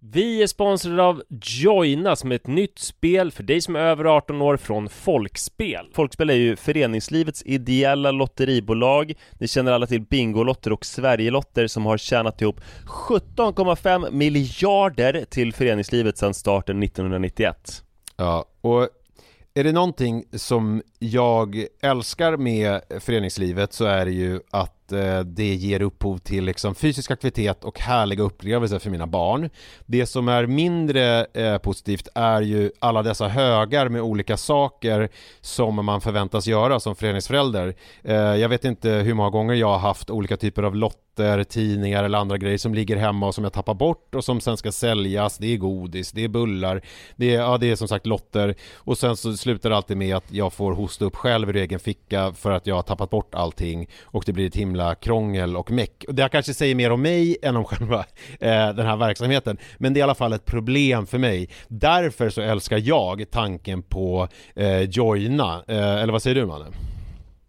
Vi är sponsrade av Joina som är ett nytt spel för dig som är över 18 år från Folkspel. Folkspel är ju föreningslivets ideella lotteribolag. Ni känner alla till Bingolotter och Sverigelotter som har tjänat ihop 17,5 miljarder till föreningslivet sedan starten 1991. Ja, och är det någonting som jag älskar med föreningslivet så är det ju att eh, det ger upphov till liksom fysisk aktivitet och härliga upplevelser för mina barn. Det som är mindre eh, positivt är ju alla dessa högar med olika saker som man förväntas göra som föreningsförälder. Eh, jag vet inte hur många gånger jag har haft olika typer av lotter, tidningar eller andra grejer som ligger hemma och som jag tappar bort och som sen ska säljas. Det är godis, det är bullar, det är, ja, det är som sagt lotter och sen så slutar det alltid med att jag får hosta upp själv ur egen ficka för att jag har tappat bort allting och det blir ett himla krångel och meck. Det här kanske säger mer om mig än om själva eh, den här verksamheten, men det är i alla fall ett problem för mig. Därför så älskar jag tanken på eh, Joina, eh, eller vad säger du Manne?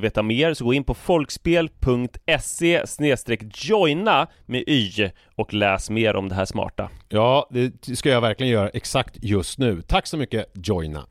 veta mer så gå in på folkspel.se joina med y och läs mer om det här smarta. Ja, det ska jag verkligen göra exakt just nu. Tack så mycket Joina!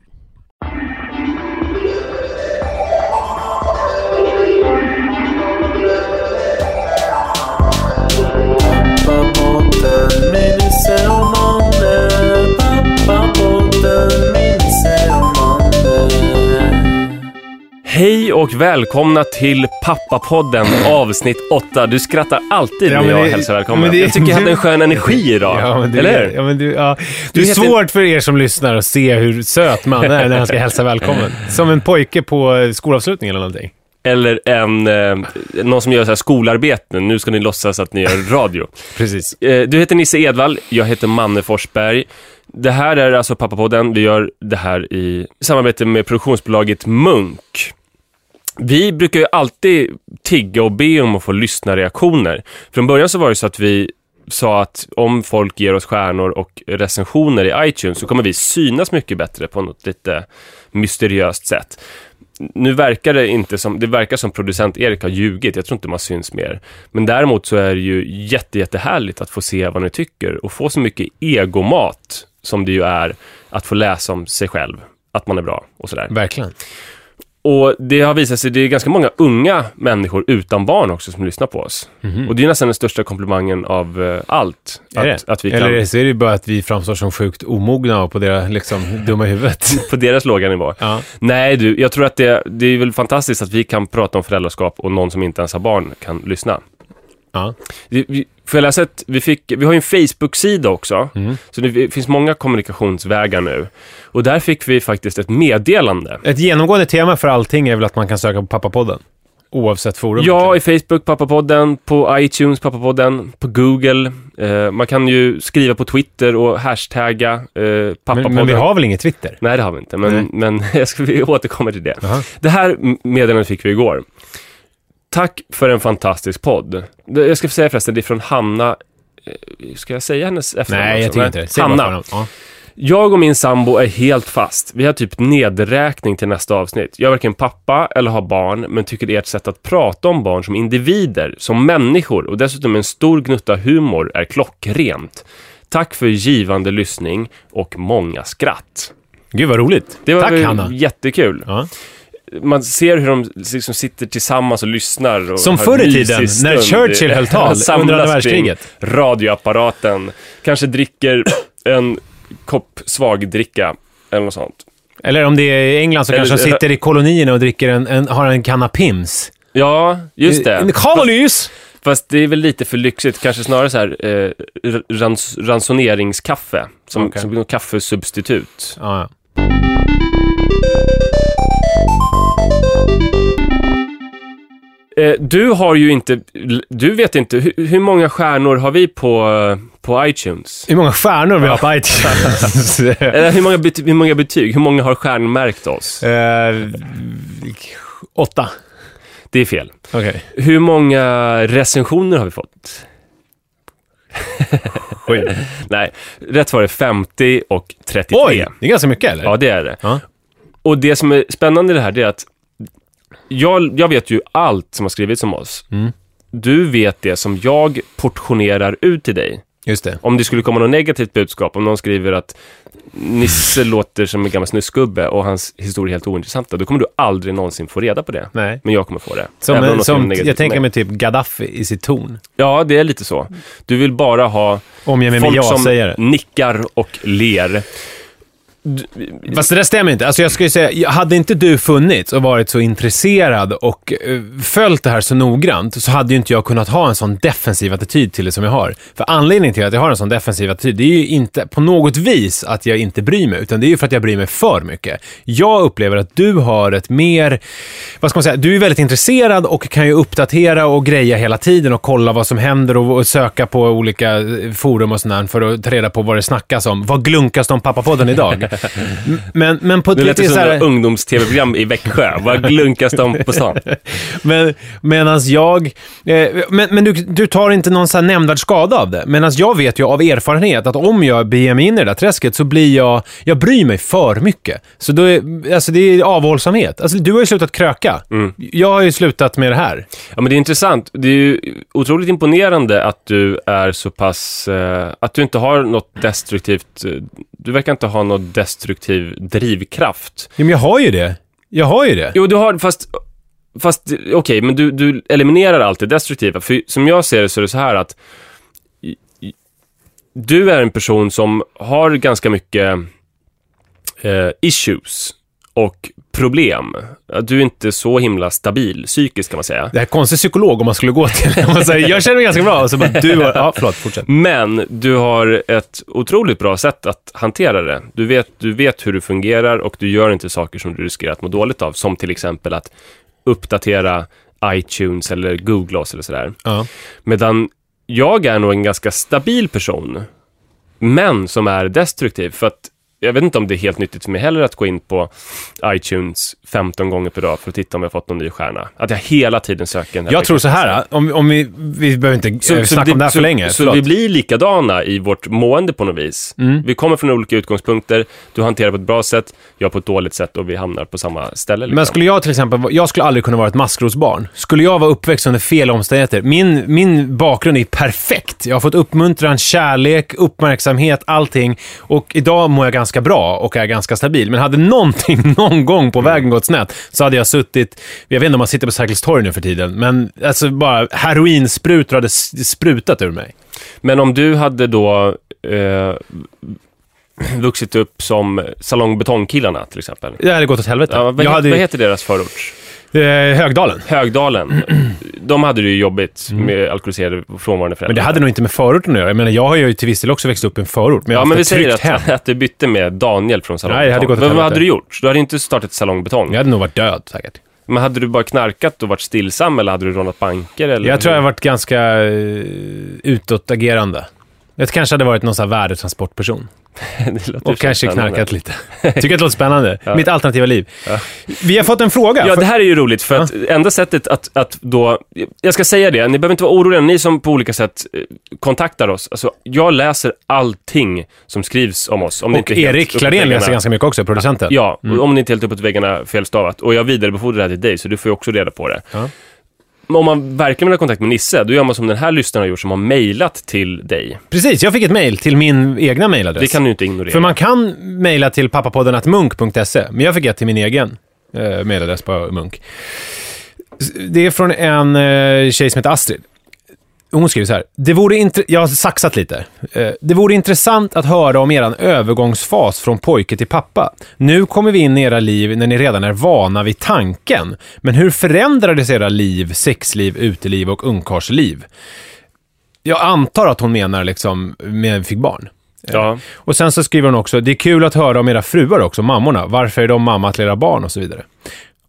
Hej och välkomna till Pappapodden avsnitt 8. Du skrattar alltid Ja, när jag det- hälsar välkommen. men det- jag tycker jag hade en skön energi idag. Ja, du, eller? Ja, men du, ja. Du Det är heter- svårt för er som lyssnar att se hur söt man är när han ska hälsa välkommen. Som en pojke på eh, skolavslutning eller någonting. Eller en, eh, någon som gör så här skolarbeten. Nu ska ni låtsas att ni gör radio. Precis. Eh, Du heter Nisse Edvall, jag heter Manne Forsberg. Det här är alltså Pappapodden. Vi gör det här i samarbete med produktionsbolaget Munk. Vi brukar ju alltid tigga och be om att få lyssnarreaktioner. Från början så var det så att vi sa att om folk ger oss stjärnor och recensioner i iTunes så kommer vi synas mycket bättre på något lite mysteriöst sätt. Nu verkar det inte som, det verkar som producent Erik har ljugit, jag tror inte man syns mer. Men däremot så är det ju jätte, jättehärligt att få se vad ni tycker och få så mycket egomat som det ju är att få läsa om sig själv, att man är bra och sådär. Verkligen. Och det har visat sig, det är ganska många unga människor utan barn också som lyssnar på oss. Och det är nästan den största komplimangen av eh, allt. Är att, det? att vi kan, Eller så är det bara att vi framstår som sjukt omogna och på deras liksom, dumma huvudet. på deras låga nivå. Ja. Nej du, jag tror att det, det är väl fantastiskt att vi kan prata om föräldraskap och någon som inte ens har barn kan lyssna. Ja. Vi, vi, får jag läsa ett, vi, fick, vi har ju en Facebook-sida också, Mm. så det finns många kommunikationsvägar nu. Och där fick vi faktiskt ett meddelande. Ett genomgående tema för allting är väl att man kan söka på Pappapodden. Oavsett forum. Ja, i Facebook, Pappapodden, på iTunes, Pappapodden, på Google. Eh, man kan ju skriva på Twitter och hashtagga eh, Pappapodden. men, men vi har väl inget Twitter? Nej, det har vi inte, men, Nej. men jag ska, vi återkommer till det. Jaha. Det här meddelandet fick vi igår. Tack för en fantastisk podd. Jag ska säga förresten, det är från Hanna... eh, Ska jag säga hennes efternamn Nej, jag tycker inte det. Hanna. Ja. Jag och min sambo är helt fast. Vi har typ nedräkning till nästa avsnitt. Jag är varken pappa eller har barn, men tycker ert sätt att prata om barn som individer, som människor och dessutom en stor gnutta humor är klockrent. Tack för givande lyssning och många skratt. Gud vad roligt. Det var Tack Hanna. jättekul. Ja. Man ser hur de liksom sitter tillsammans och lyssnar. Och Som förr i en tiden, när. Churchill höll tal under andra världskriget. Radioapparaten. Kanske dricker en kopp svagdricka eller något sånt. Eller om det är i England så Eller- kanske de sitter i kolonierna och dricker en, en, har en kanna Pims. Ja, just det. In colonies! Fast det är väl lite för lyxigt. Kanske snarare så här eh, rans, ransoneringskaffe. Som, Okej. som kaffesubstitut. Ja, ja. Eh, du har ju inte... Du vet inte, hur, hur många stjärnor har vi på, på iTunes? Hur många stjärnor vi har på iTunes? Eller hur många, bety- hur många betyg? Hur många har stjärnmärkt oss? Eh, åtta. Det är fel. Okej. Hur många recensioner har vi fått? Oj. Nej, rätt svar är 50 och 33. Oj! Det är ganska mycket eller? Ja, det är det. Ja. Och det som är spännande i det här, det är att jag, jag vet ju allt som har skrivits om oss. Mm. Du vet det som jag portionerar ut till dig. Just det. Om det skulle komma något negativt budskap, om någon skriver att Nisse låter som en gammal snusgubbe och hans historia är helt ointressanta, då kommer du aldrig någonsin få reda på det. Nej. Men jag kommer få det. Som, om en, som jag om tänker mig typ Gaddafi i sitt ton. Ja, det är lite så. Du vill bara ha med folk som ja-sägare. nickar och ler. Fast det där stämmer inte. Alltså jag ska ju säga, hade inte du funnits och varit så intresserad och eh, följt det här så noggrant så hade ju inte jag kunnat ha en sån defensiv attityd till det som jag har. För anledningen till att jag har en sån defensiv attityd, det är ju inte på något vis att jag inte bryr mig, utan det är ju för att jag bryr mig för mycket. Jag upplever att du har ett mer, vad ska man säga, du är väldigt intresserad och kan ju uppdatera och greja hela tiden och kolla vad som händer och, och söka på olika eh, forum och sådär för att ta reda på vad det snackas om. Vad glunkas det om pappapodden idag? Men, men på Det lät lite som ett ungdoms-tv-program i Växjö. Vad glunkas de på stan? Men, medans jag... Eh, men men du, du tar inte någon så nämnvärd skada av det. Medan jag vet ju av erfarenhet att om jag beger mig in i det där träsket så blir jag... Jag bryr mig för mycket. Så då är, alltså det är avhållsamhet. Alltså du har ju slutat kröka. Jag har ju slutat med det här. Ja, men det är intressant. Det är ju otroligt imponerande att du är så pass... Eh, att du inte har något destruktivt... eh, Du verkar inte ha någon destruktiv drivkraft. Ja, men jag har ju det. Jag har ju det. Jo, du har... Fast... Fast okej, men du, du eliminerar allt det destruktiva. För som jag ser det så är det så här att... Du är en person som har ganska mycket eh, issues och problem. Du är inte så himla stabil psykiskt kan man säga. Det här är konstig psykolog om man skulle gå till. Om man säger, jag känner mig ganska bra. Och så bara, du har... Ja, förlåt. Fortsätt. Men du har ett otroligt bra sätt att hantera det. Du vet, du vet hur du fungerar och du gör inte saker som du riskerar att må dåligt av. Som till exempel att uppdatera iTunes eller Google oss eller sådär. Ja. Medan jag är nog en ganska stabil person. men som är destruktiv. För att jag vet inte om det är helt nyttigt för mig heller att gå in på iTunes 15 gånger per dag för att titta om jag fått någon ny stjärna. Att jag hela tiden söker den här Jag tror så här, om, om vi, vi behöver inte eh, snacka om det här för länge. Så förlåt. vi blir likadana i vårt mående på något vis. Mm. Vi kommer från olika utgångspunkter, du hanterar på ett bra sätt, jag på ett dåligt sätt och vi hamnar på samma ställe. Liksom. Men skulle jag till exempel, jag skulle aldrig kunna vara ett maskrosbarn. Skulle jag vara uppväxt under fel omständigheter, min, min bakgrund är perfekt. Jag har fått uppmuntran, kärlek, uppmärksamhet, allting. Och idag mår jag ganska bra och är ganska stabil. Men hade någonting någon gång på vägen gått snett så hade jag suttit, jag vet inte om man sitter på Sergels torg nu för tiden, men alltså bara heroinsprutor hade sprutat ur mig. Men om du hade då eh, vuxit upp som salongbetongkillarna till exempel. Det hade gått åt helvete. Ja, vad, jag hade, vad heter deras förort? Eh, Högdalen. Högdalen. De hade det ju jobbigt med alkoholiserade och frånvarande föräldrar. Mm. Men det hade nog inte med förorten att göra. Jag menar, jag har ju till viss del också växt upp i en förort, men jag Ja, har men vi haft ett säger tryggt att, hem. att du bytte med Daniel från Salong Nej, det hade Betong. gått åt Men vad helvete. hade du gjort? Du hade inte startat Salongbetong. Jag hade nog varit död säkert. Men hade du bara knarkat och varit stillsam eller hade du rånat banker? Eller Jag tror jag har varit ganska uh, utåtagerande. Jag kanske hade varit någon sån här värdetransportperson. Och kanske knarkat lite. Tycker att det låter spännande. Ja. Mitt alternativa liv. Vi har fått en fråga. Ja, det här är ju roligt för att enda sättet att, att då... Jag ska säga det, ni behöver inte vara oroliga, ni som på olika sätt eh, kontaktar oss. Alltså, jag läser allting som skrivs om oss. Om och Erik Klarén läser ganska mycket också, producenten. Ja, och om det inte är helt uppåt väggarna felstavat. Och jag vidarebefordrar det här till dig, så du får ju också reda på det. Ja. Om man verkligen vill ha kontakt med Nisse, då gör man som den här lyssnaren har gjort, som har mejlat till dig. Precis, jag fick ett mejl till min egna mejladress. Det kan du inte ignorera. För man kan mejla till pappapodden.munk.se, men jag fick ett till min egen eh, mejladress på Munk. Det är från en eh, tjej som heter Astrid. Hon skriver så här. Det vore jag har saxat lite. Eh, det vore intressant att höra om eran övergångsfas från pojke till pappa. Nu kommer vi in i era liv när ni redan är vana vid tanken. Men hur förändrades era liv, sexliv, uteliv och ungkarlsliv? Jag antar att hon menar liksom med fick barn. Ja. Och sen så skriver hon också, det är kul att höra om era fruar också, mammorna. Varför är de mamma till era barn och så vidare.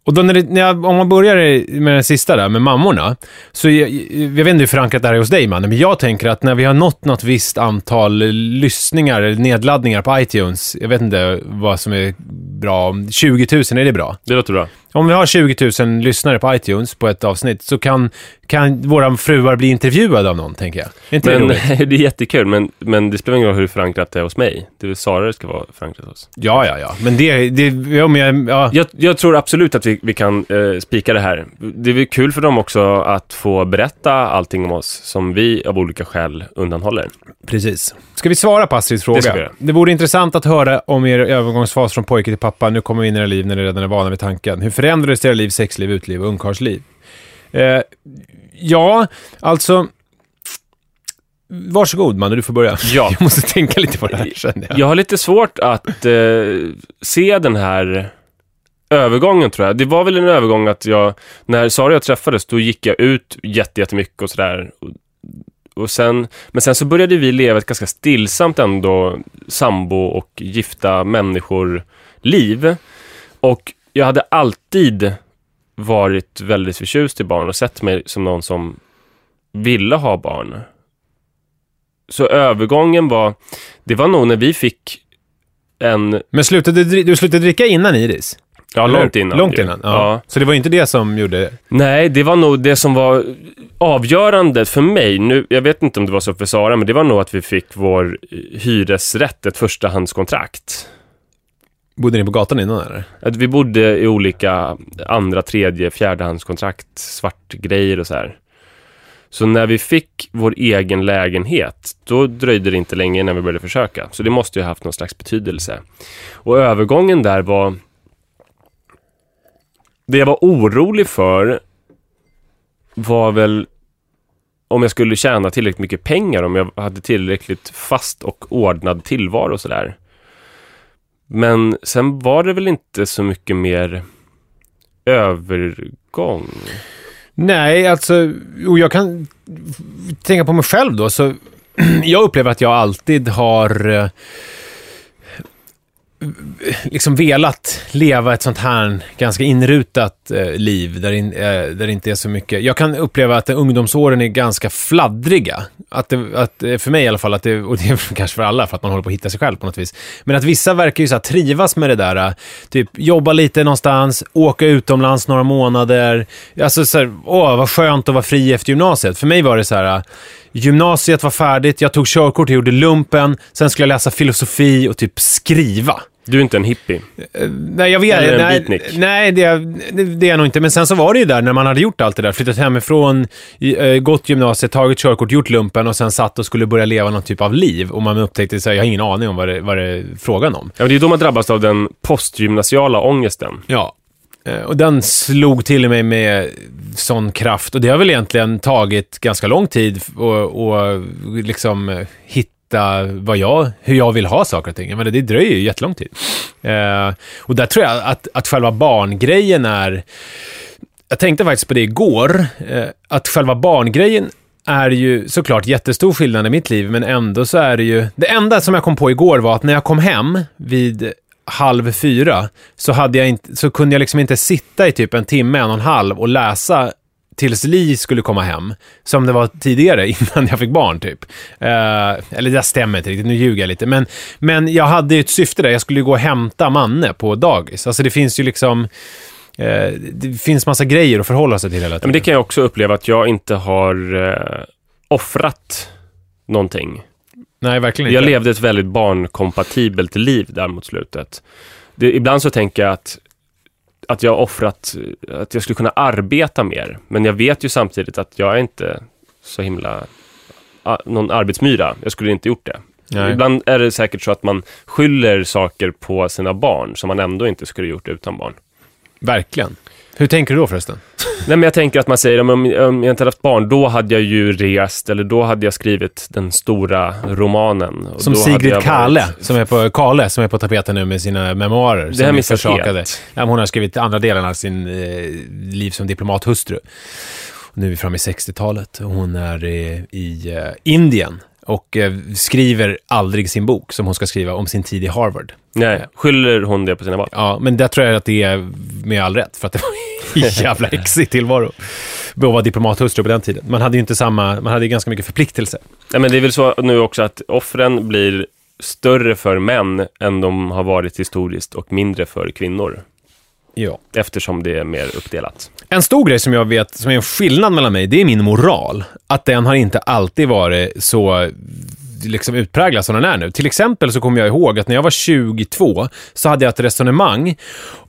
Och då när, det, när jag, om man börjar med den sista där, med mammorna, så jag, jag vet inte hur förankrat det här är hos dig, mannen, men jag tänker att när vi har nått något visst antal lyssningar, eller nedladdningar på iTunes, jag vet inte vad som är bra, 20 000, är det bra? Det låter bra. Om vi har 20 000 lyssnare på iTunes på ett avsnitt så kan, kan våra fruar bli intervjuade av någon, tänker jag. Är inte det Men, roligt? det är jättekul, men, men det spelar ingen roll hur förankrat det är hos mig. Det vill snarare det ska vara förankrat hos. Ja, ja, ja. Men det, det men jag, ja. Jag, jag tror absolut att vi, vi kan eh, spika det här. Det är kul för dem också att få berätta allting om oss som vi av olika skäl undanhåller. Precis. Ska vi svara på Astrids fråga? Det ska vi göra. Det vore intressant att höra om er övergångsfas från pojke till pappa. Nu kommer vi in i era liv när ni redan är vana vid tanken. Hur förändrades era liv, sexliv, utliv och ungkarlsliv? Eh, ja, alltså... Varsågod man, du får börja. Ja. Jag måste tänka lite på det här känner jag. Jag har lite svårt att eh, se den här övergången tror jag. Det var väl en övergång att jag, när Sara och jag träffades, då gick jag ut jätte- jättemycket och sådär. Och sen, men sen så började vi leva ett ganska stillsamt ändå sambo och gifta människor-liv. Och jag hade alltid varit väldigt förtjust i barn och sett mig som någon som ville ha barn. Så övergången var, det var nog när vi fick en, Men slutade, du slutade dricka innan Iris? ja Eller? långt innan. Långt innan? Ja. ja. Så det var inte det som gjorde... Nej, det var nog det som var avgörande för mig. Nu, jag vet inte om det var så för Sara, men det var nog att vi fick vår hyresrätt, ett förstahandskontrakt. Bodde ni på gatan innan eller? Att vi bodde i olika andra, tredje, fjärdehandskontrakt, svartgrejer och så här. Så när vi fick vår egen lägenhet, då dröjde det inte länge innan vi började försöka. Så det måste ju ha haft någon slags betydelse. Och övergången där var... Det jag var orolig för var väl om jag skulle tjäna tillräckligt mycket pengar, om jag hade tillräckligt fast och ordnad tillvaro och sådär. Men sen var det väl inte så mycket mer övergång. Nej, alltså, och jag kan tänka på mig själv då, så jag upplever att jag alltid har... Eh, liksom velat leva ett sånt här ganska inrutat eh, liv där, in, eh, där det inte är så mycket. Jag kan uppleva att ungdomsåren är ganska fladdriga. Att det, att, eh, för mig i alla fall, att det, och det är kanske för alla, för att man håller på att hitta sig själv på något vis. Men att vissa verkar ju så här trivas med det där, eh, typ jobba lite någonstans, åka utomlands några månader. Alltså så här, åh vad skönt att vara fri efter gymnasiet. För mig var det så här, eh, gymnasiet var färdigt, jag tog körkort, jag gjorde lumpen, sen skulle jag läsa filosofi och typ skriva. Du är inte en hippie. Nej, jag vet Eller en nej, beatnik. nej det, det, är jag nog inte. Men sen så var det ju där när man hade gjort allt det där. Flyttat hemifrån, eh, gått gymnasiet, tagit körkort, gjort lumpen och sen satt och skulle börja leva någon typ av liv. Och man upptäckte att jag har ingen aning om vad det, vad det är frågan om. Ja, det är då man drabbas av den postgymnasiala ångesten. Ja. Eh, Och den slog till mig med sån kraft. Och det har väl egentligen tagit ganska lång tid och liksom eh, hitta vad jag, hur jag vill ha saker och ting. Jag det, det dröjer ju jättelång tid. Eh, och där tror jag att, att själva barngrejen är... Jag tänkte faktiskt på det igår, eh, att själva barngrejen är ju såklart jättestor skillnad i mitt liv, men ändå så är det ju... Det enda som jag kom på igår var att när jag kom hem vid halv fyra så, hade jag inte, så kunde jag liksom inte sitta i typ en timme, en och en halv och läsa tills Li skulle komma hem, som det var tidigare innan jag fick barn typ. Eh, eller det stämmer inte riktigt, nu ljuger jag lite. Men, men jag hade ju ett syfte där, jag skulle gå och hämta Manne på dagis. Alltså det finns ju liksom... Eh, det finns massa grejer att förhålla sig till hela tiden. men det kan jag också uppleva att jag inte har eh, offrat någonting. Nej, verkligen inte. Jag levde ett väldigt barnkompatibelt liv där mot slutet. Det, ibland så tänker jag att, att jag har offrat, att jag skulle kunna arbeta mer. Men jag vet ju samtidigt att jag är inte så himla någon arbetsmyra. Jag skulle inte gjort det. Nej. Ibland är det säkert så att man skyller saker på sina barn som man ändå inte skulle gjort utan barn. Verkligen. Hur tänker du då förresten? Nej, men jag tänker att man säger, om, om jag inte hade haft barn, då hade jag ju rest, eller då hade jag skrivit den stora romanen. Som Sigrid jag Kalle, varit- som är på, Kale, som är på tapeten nu med sina memoarer. Det som har är missat försakade. helt. Ja, hon har skrivit andra delen av sin eh, liv som diplomathustru. Nu är vi framme i 60-talet och hon är i, i eh, Indien och eh, skriver aldrig sin bok som hon ska skriva om sin tid i Harvard. Nej, skyller hon det på sina barn? Ja, men där tror jag att det är med all rätt, för att det var en jävla exig tillvaro. Att vara diplomathustru på den tiden. Man hade ju inte samma, man hade ju ganska mycket förpliktelse. Nej, men det är väl så nu också att offren blir större för män än de har varit historiskt och mindre för kvinnor. Ja. Eftersom det är mer uppdelat. En stor grej som jag vet, som är en skillnad mellan mig, det är min moral. Att den har inte alltid varit så liksom utpräglad som den är nu. Till exempel så kommer jag ihåg att när jag var 22 så hade jag ett resonemang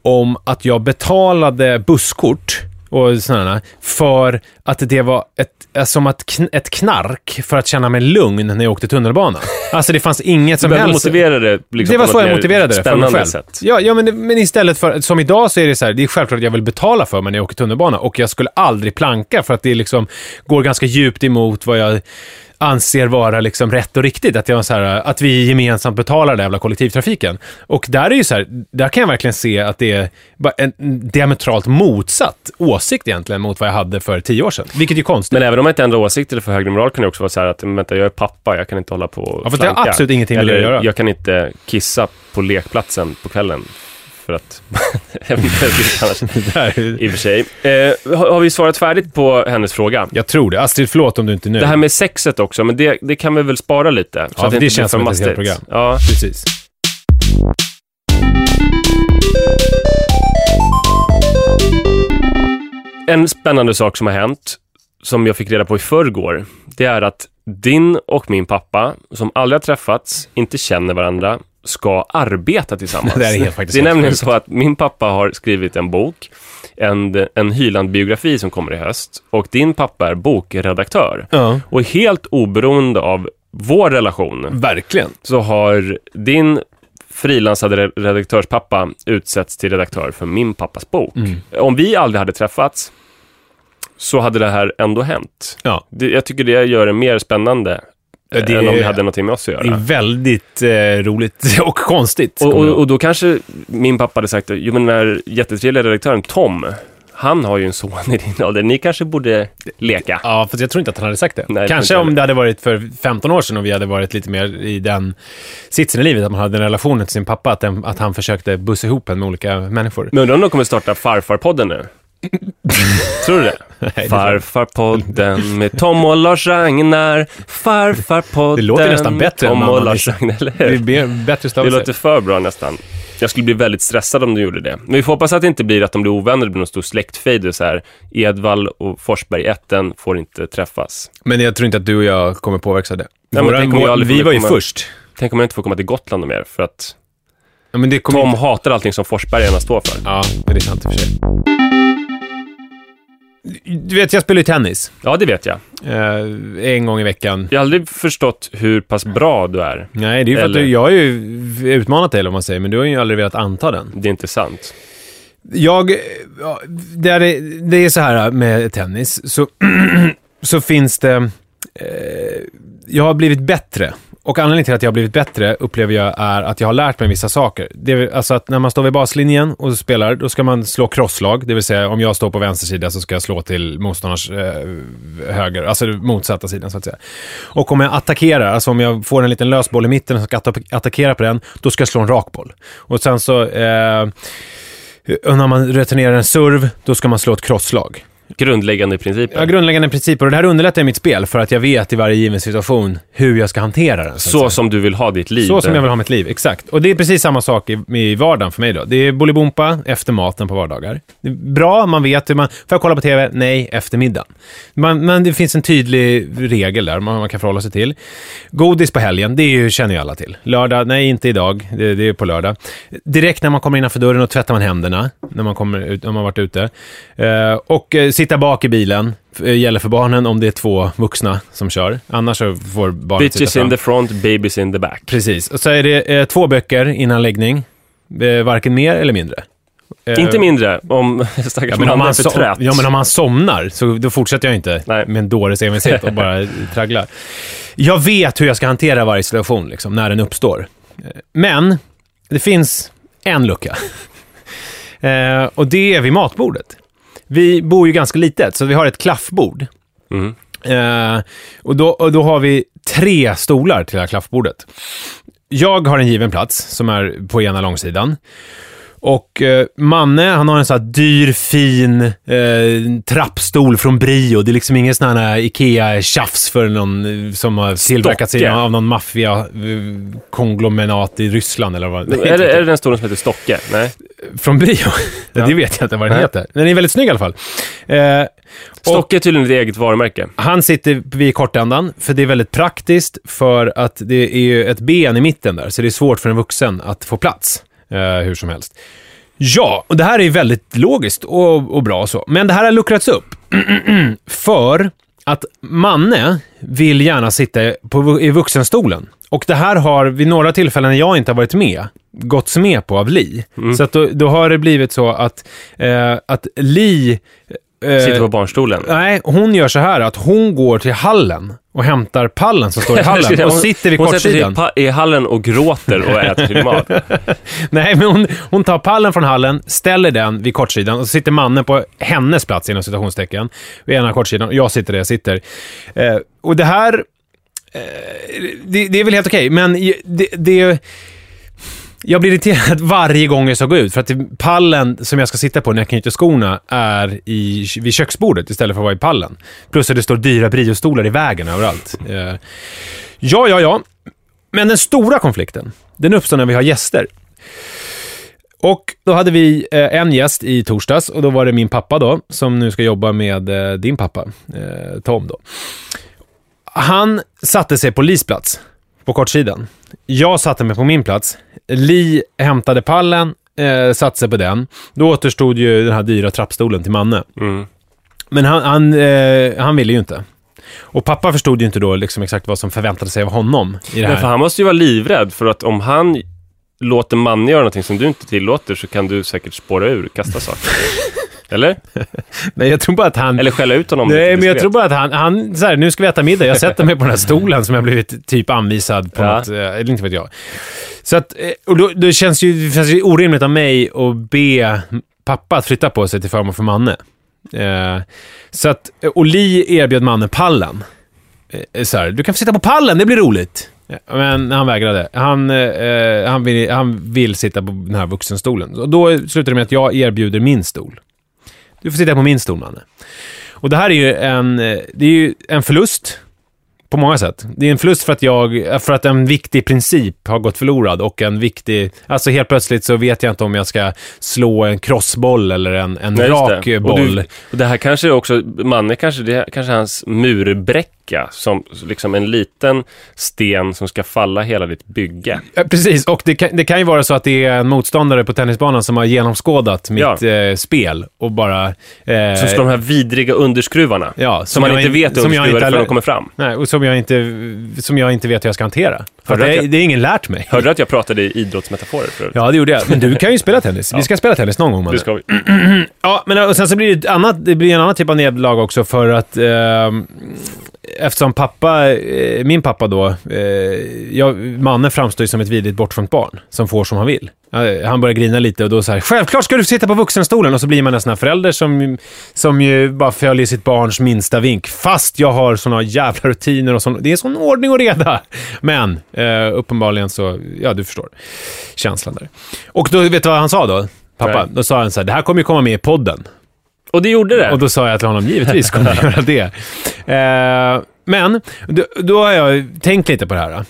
om att jag betalade busskort och sådana för att det var ett, eh, som att kn- ett knark för att känna mig lugn när jag åkte tunnelbana. Alltså det fanns inget som helst... motivera det liksom det var så jag motiverade det för mig själv. Sätt. Ja, ja men, men istället för, som idag så är det så här, det är självklart att jag vill betala för mig när jag åker tunnelbana och jag skulle aldrig planka för att det liksom går ganska djupt emot vad jag anser vara liksom rätt och riktigt. Att, jag så här, att vi gemensamt betalar den jävla kollektivtrafiken. Och där är ju så här, där kan jag verkligen se att det är en diametralt motsatt åsikt egentligen mot vad jag hade för tio år sedan. Vilket är konstigt. Men även om man inte ändrar åsikt eller för högre moral kan det också vara så här att, vänta, jag är pappa, jag kan inte hålla på och Ja, för det har absolut ingenting med det att göra. jag kan inte kissa på lekplatsen på kvällen. För att, jag vet inte riktigt annars. Det där är- I och för sig. Eh, har, har vi svarat färdigt på hennes fråga? jag tror det. Astrid, förlåt om du inte är nöjd. Det här med sexet också, men det, det kan vi väl spara lite? Så Ja, att det inte känns som ett helt program. Ja. Precis. En spännande sak som har hänt, som jag fick reda på i förrgår, det är att din och min pappa, som aldrig har träffats, inte känner varandra, ska arbeta tillsammans. Det är det är nämligen så att min pappa har skrivit en bok, en, en Hyland-biografi som kommer i höst, och din pappa är bokredaktör. Ja, Och helt oberoende av vår relation, verkligen. så har din frilansade re- redaktörspappa utsetts till redaktör för min pappas bok. Mm. Om vi aldrig hade träffats så hade det här ändå hänt. Ja. Jag tycker det gör det mer spännande det än om det hade någonting med oss att Det är göra. väldigt eh, roligt och konstigt. Och, och, och då kanske min pappa hade sagt, jo men den här jättetrevliga redaktören Tom, Han har ju en son i din ålder. Ni kanske borde leka. Ja, för jag tror inte att han hade sagt det. Nej, Kanske om det hade varit för 15 år sedan och vi hade varit lite mer i den sitsen i livet, att man hade en relation till sin pappa, att, den, att han försökte bussa ihop en med olika människor. Men undrar om de kommer starta Farfarpodden nu? Tror du det? jag Farfarpodden med Tom och Lars Ragnar. Farfarpodden. Det låter nästan bättre än Tom mamma och Lars Lisa. Ragnar, eller Det är hur? bättre Det låter för bra nästan. Jag skulle bli väldigt stressad om du gjorde det. Men vi får hoppas att det inte blir att de blir ovänner, det blir någon stor släktfejd och så här. Edvall och Forsberg ätten får inte träffas. Men jag tror inte att du och jag kommer påverkas av det. men Våra- aldrig vi var ju komma- först. Tänk om jag inte får komma till Gotland mer, för att Ja, men Tom inte... hatar allting som Forsbergarna står för. Ja, det är sant i och för sig. Du vet, jag spelar ju tennis. Ja, det vet jag. Eh, en gång i veckan. Jag har aldrig förstått hur pass bra du är. Nej, det är ju för Eller- att du, jag har ju utmanat dig, eller vad man säger, men du har ju aldrig velat anta den. Det är inte sant. Jag, ja, det, är, det är så här med tennis, så, så finns det... Eh, jag har blivit bättre. Och anledningen till att jag har blivit bättre upplever jag är att jag har lärt mig vissa saker. Det är, alltså att när man står vid baslinjen och spelar, då ska man slå crosslag. Det vill säga om jag står på vänster sida så ska jag slå till motståndarens eh, höger, alltså motsatta sidan så att säga. Och om jag attackerar, alltså om jag får en liten lös boll i mitten och ska attackera på den, då ska jag slå en rak boll. Och sen så... Eh, och när man returnerar en serv, då ska man slå ett crosslag. Grundläggande principer. Ja, grundläggande principer. Och det här underlättar mitt spel för att jag vet i varje given situation hur jag ska hantera den. så säga. som du vill ha ditt liv. Så som jag vill ha mitt liv, exakt. Och det är precis samma sak i, i vardagen för mig då. Det är Bolibompa efter maten på vardagar. Bra, man vet hur man... Får jag kolla på TV? Nej, efter middagen. Man, men det finns en tydlig regel där man, man kan förhålla sig till. Godis på helgen, det är ju, känner ju alla till. Lördag, nej inte idag, det, det är på lördag. Direkt när man kommer innanför dörren och tvättar man händerna när man, kommer ut, när man varit ute. Eh, och eh, sitta bak i bilen, eh, gäller för barnen om det är två vuxna som kör. Annars så får sitta Bitches fram. in the front, babies in the back. Precis. Och så är det eh, två böcker innan läggning. Eh, varken mer eller mindre. Eh, Inte mindre om stackars Ja men, om man är han för so- trött. ja, men om han somnar, så då fortsätter jag inte Nej. med en dåres envishet och bara tragglar. Jag vet hur jag ska hantera varje situation, liksom, när den uppstår. Eh, Men, det finns en lucka. eh, och det är vid matbordet. Vi bor ju ganska litet, så vi har ett klaffbord. Mm. Eh, och, då, och då har vi tre stolar till det här klaffbordet. Jag har en given plats som är på ena långsidan. Och eh, Manne, han har en sån här dyr, fin eh, trappstol från Brio. Det är liksom ingen sån här Ikea-tjafs för någon eh, som har tillverkats av någon maffia-konglomerat i Ryssland eller vad Är det, är det den stolen som heter Stocke? Nej. Från Brio? Ja. Det vet jag inte vad den Nej. heter. Den är väldigt snygg i alla fall. Eh, Stocke är tydligen ditt eget varumärke. han sitter vid kortändan, för det är väldigt praktiskt för att det är ju ett ben i mitten där, så det är svårt för en vuxen att få plats eh, hur som helst. Ja, och det här är ju väldigt logiskt och, och bra och så. Men det här har luckrats upp. för att Manne vill gärna sitta på, i vuxenstolen. Och det här har vid några tillfällen när jag inte har varit med, gåtts med på av Li. Så att då, då har det blivit så att, eh, att Li... eh, Sitter på barnstolen. Nej, hon gör så här att hon går till hallen och hämtar pallen som står i hallen och sitter vid hon sätter sig i kortsidan. hallen och gråter och äter sin mat. Nej, men hon, hon tar pallen från hallen, ställer den vid kortsidan och så sitter mannen på hennes plats inom citationstecken vid ena kortsidan och jag sitter där jag sitter. Eh, och det här, Eh, det, det är väl helt okej, men det, det jag blir irriterad varje gång jag ska gå ut, för att pallen som jag ska sitta på när jag knyter skorna är i, vid köksbordet istället för att vara i pallen. Plus att det står dyra briostolar i vägen överallt. Eh, ja, ja, ja. Men den stora konflikten, den uppstår när vi har gäster. Och då hade vi eh, en gäst i torsdags och då var det min pappa då, som nu ska jobba med din pappa, Tom då. Han satte sig på Lis plats, på kortsidan. Jag satte mig på min plats. Li hämtade pallen, eh, satte sig på den. Då återstod ju den här dyra trappstolen till Manne. Mm. Men han, han, eh, han ville ju inte. Och pappa förstod ju inte då liksom exakt vad som förväntade sig av honom i det Men för här. han måste ju vara livrädd för att om han låter Manne göra någonting som du inte tillåter så kan du säkert spåra ur, kasta saker. Eller? Nej, jag tror bara att han... Eller skälla ut honom Nej, men jag tror bara att han, han så här, nu ska vi äta middag. Jag sätter mig på den här stolen som jag blivit typ anvisad på Ja. något, eh, eller inte vet jag. Så att, eh, och då, då känns ju, det känns ju orimligt av mig att be pappa att flytta på sig till förmån för Manne. Eh, så att, och Li erbjöd mannen pallen. Eh, så här, du kan få sitta på pallen, det blir roligt. Eh, Men han vägrade. Han, eh, han, vill, han vill sitta på den här vuxenstolen. Och då slutar det med att jag erbjuder min stol. Du får sitta på min stol, Manne. Och det här är ju en, eh, det är ju en förlust på många sätt. Det är en förlust för att, jag, för att en viktig princip har gått förlorad och en viktig... Alltså helt plötsligt så vet jag inte om jag ska slå en crossboll eller en, en Nej, rak det. boll. Och, du, och det här kanske också, Manne kanske, det kanske hans murbräcka, som liksom en liten sten som ska falla hela ditt bygge. Ja, precis, och det kan, det kan ju vara så att det är en motståndare på tennisbanan som har genomskådat mitt Ja. eh, spel och bara... Eh, Som slår de här vidriga underskruvarna. ja, Som man jag inte in- vet är som inte förrän de kommer fram. Nej, och som jag, inte, som jag inte vet hur jag ska hantera. För det, jag- det är ingen lärt mig. Hörde du att jag pratade i idrottsmetaforer förut? Ja, det gjorde jag. Men du kan ju spela tennis. Vi ska spela tennis någon gång, Manne. Det ska vi. Ja, men och sen så blir det, annat, det blir en annan typ av nederlag också för att eh, eftersom pappa, eh, min pappa då, eh, jag, mannen framstår ju som ett vidrigt bortskämt barn som får som han vill. Han börjar grina lite och då så här, självklart ska du sitta på vuxenstolen och så blir man en sån här förälder som, som ju bara följer sitt barns minsta vink. Fast jag har såna jävla rutiner och sån, det är sån ordning och reda. Men eh, uppenbarligen så, ja du förstår känslan där. Och då, vet du vad han sa då? Pappa, Nej. då sa han så här, det här kommer ju komma med i podden. Och det gjorde det. Och då sa jag till honom, givetvis kommer jag göra det. Eh, men, då, då har jag tänkt lite på det här.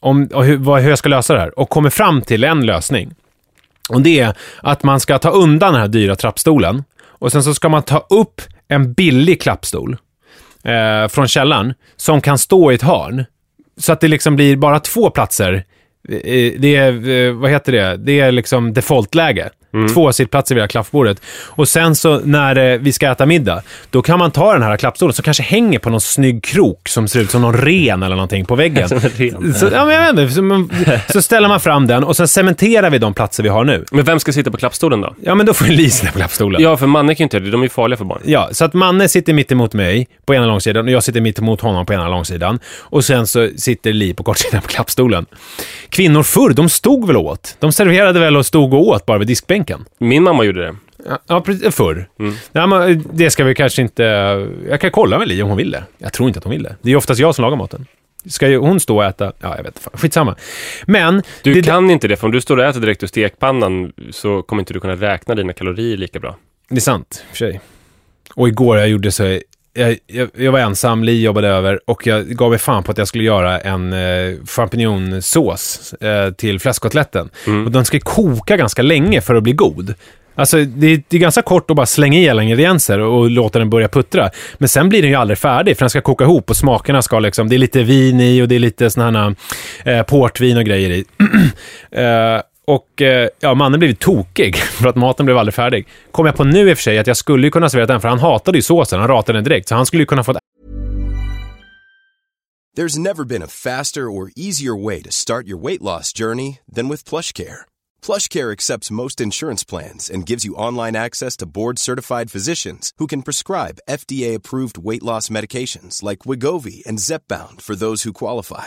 Om och hur, vad, hur jag ska lösa det här. Och kommit fram till en lösning. Och det är att man ska ta undan den här dyra trappstolen. Och sen så ska man ta upp en billig klappstol eh, från källaren som kan stå i ett hörn. Så att det liksom blir bara två platser. Eh, det är, eh, vad heter det? Det är liksom defaultläge. Två sittplatser vid det här klaffbordet. Och sen så när eh, vi ska äta middag, då kan man ta den här klappstolen som kanske hänger på någon snygg krok som ser ut som någon ren eller någonting på väggen. Som en ren. Så, ja, men jag vet inte, så, man, så ställer man fram den och sen cementerar vi de platser vi har nu. Men vem ska sitta på klappstolen då? Ja, men då får Li sitta på klappstolen. Ja, för Manne kan ju inte göra det. De är ju farliga för barn. Ja, så att Manne sitter mitt emot mig på ena långsidan och jag sitter mitt emot honom på ena långsidan. Och sen så sitter Li på kortsidan på klappstolen. Kvinnor förr, de stod väl åt? De serverade väl och stod och åt bara vid diskbänken? Min mamma gjorde det. Ja, Ja, precis. Förr. Nej, men det ska vi kanske inte... Jag kan kolla med Li om hon vill det. Jag tror inte att hon vill det. Det är oftast jag som lagar maten. Ska ju hon stå och äta? Ja, jag vet inte. fan. Skitsamma. Men... Du det, kan inte det, för om du står och äter direkt ur stekpannan så kommer inte du kunna räkna dina kalorier lika bra. Det är sant, för sig. Och igår jag gjorde så... Jag, jag, jag var ensam, Li jobbade över och jag gav mig fan på att jag skulle göra en eh, champinjonsås eh, till fläskkotletten. Och den ska koka ganska länge för att bli god. Alltså, det, det är ganska kort att bara slänga i alla ingredienser och låta den börja puttra. Men sen blir den ju aldrig färdig, för den ska koka ihop och smakerna ska liksom... Det är lite vin i och det är lite såna här eh, portvin och grejer i. eh, och eh, ja, mannen blev tokig för att maten blev aldrig färdig. Kom jag på nu i och för sig att jag skulle ju kunna servera den, för han hatade ju såsen. Han ratade den direkt, så han skulle ju kunna fått There's never been a faster or easier way to start your weight loss journey than with Plush Care. Plush Care accepts most insurance plans and gives you online access to board-certified physicians who can prescribe FDA-approved weight loss medications like Wigovi and Zepbound for those who qualify.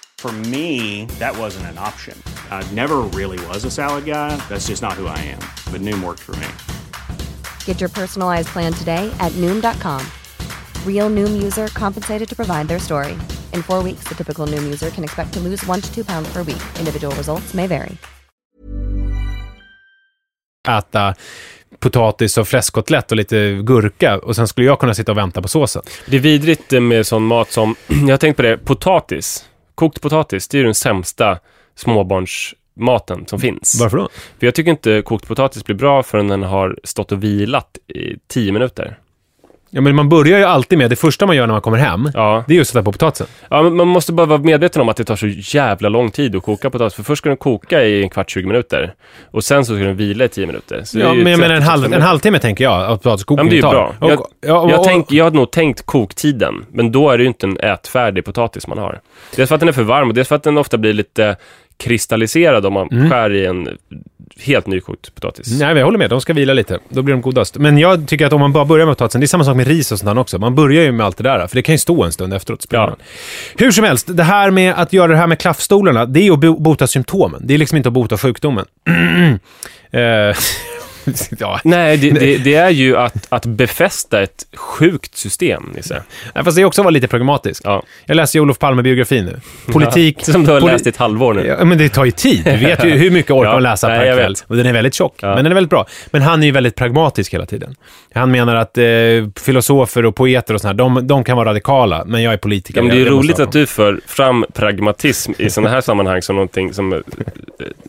For me, that wasn't an option. I never really was a salad guy. That's just not who I am. But Noom worked for me. Get your personalized plan today at Noom.com. Real Noom user compensated to provide their story. In four weeks, the typical Noom user can expect to lose one to two pounds per week. Individual results may vary. äta potatis och fläskkotlett och lite gurka och sen skulle jag kunna sitta och vänta på såsen. Det är vidrigt med sån mat som, jag har tänkt på det, potatis. Kokt potatis, det är ju den sämsta småbarnsmaten som finns. Varför då? För jag tycker inte kokt potatis blir bra förrän den har stått och vilat i tio minuter. Ja, men man börjar ju alltid med, det första man gör när man kommer hem, Ja. det är ju att sätta på potatisen. Ja, men man måste bara vara medveten om att det tar så jävla lång tid att koka potatis. För först ska den koka i en kvart, 20 minuter. Och sen så ska den vila i 10 minuter. Så Ja, men jag menar en, 30 halv, en halvtimme tänker jag att Ja, potatiskokning men det är ju tar. bra. Och, Jag, ja, och, jag, tänk, jag hade nog tänkt koktiden, men då är det ju inte en ätfärdig potatis man har. Dels för att den är för varm och dels för att den ofta blir lite kristalliserad om man Mm. skär i en helt nykokt potatis. Nej, jag håller med. De ska vila lite. Då blir de godast. Men jag tycker att om man bara börjar med potatisen, det är samma sak med ris och sånt också. Man börjar ju med allt det där, för det kan ju stå en stund efteråt. Ja. Hur som helst, det här med att göra det här med klaffstolarna, det är att bo- bota symptomen. Det är liksom inte att bota sjukdomen. eh, ja. Nej, det, det, det är ju att, att befästa ett sjukt system, Nisse. Nej, Fast det är också att vara lite pragmatisk. Ja. Jag läser ju Olof Palme-biografin nu. Politik... Som du har poli- läst i ett halvår nu. Ja, men det tar ju tid. Du vet ju hur mycket orkar Ja, man läsa per kväll. Och den är väldigt tjock, Ja. men den är väldigt bra. Men han är ju väldigt pragmatisk hela tiden. Han menar att eh, filosofer och poeter och sådär, de, de kan vara radikala, men jag är politiker. Ja, men det är måste roligt att du för fram pragmatism i sådana här sammanhang som någonting, som, eh,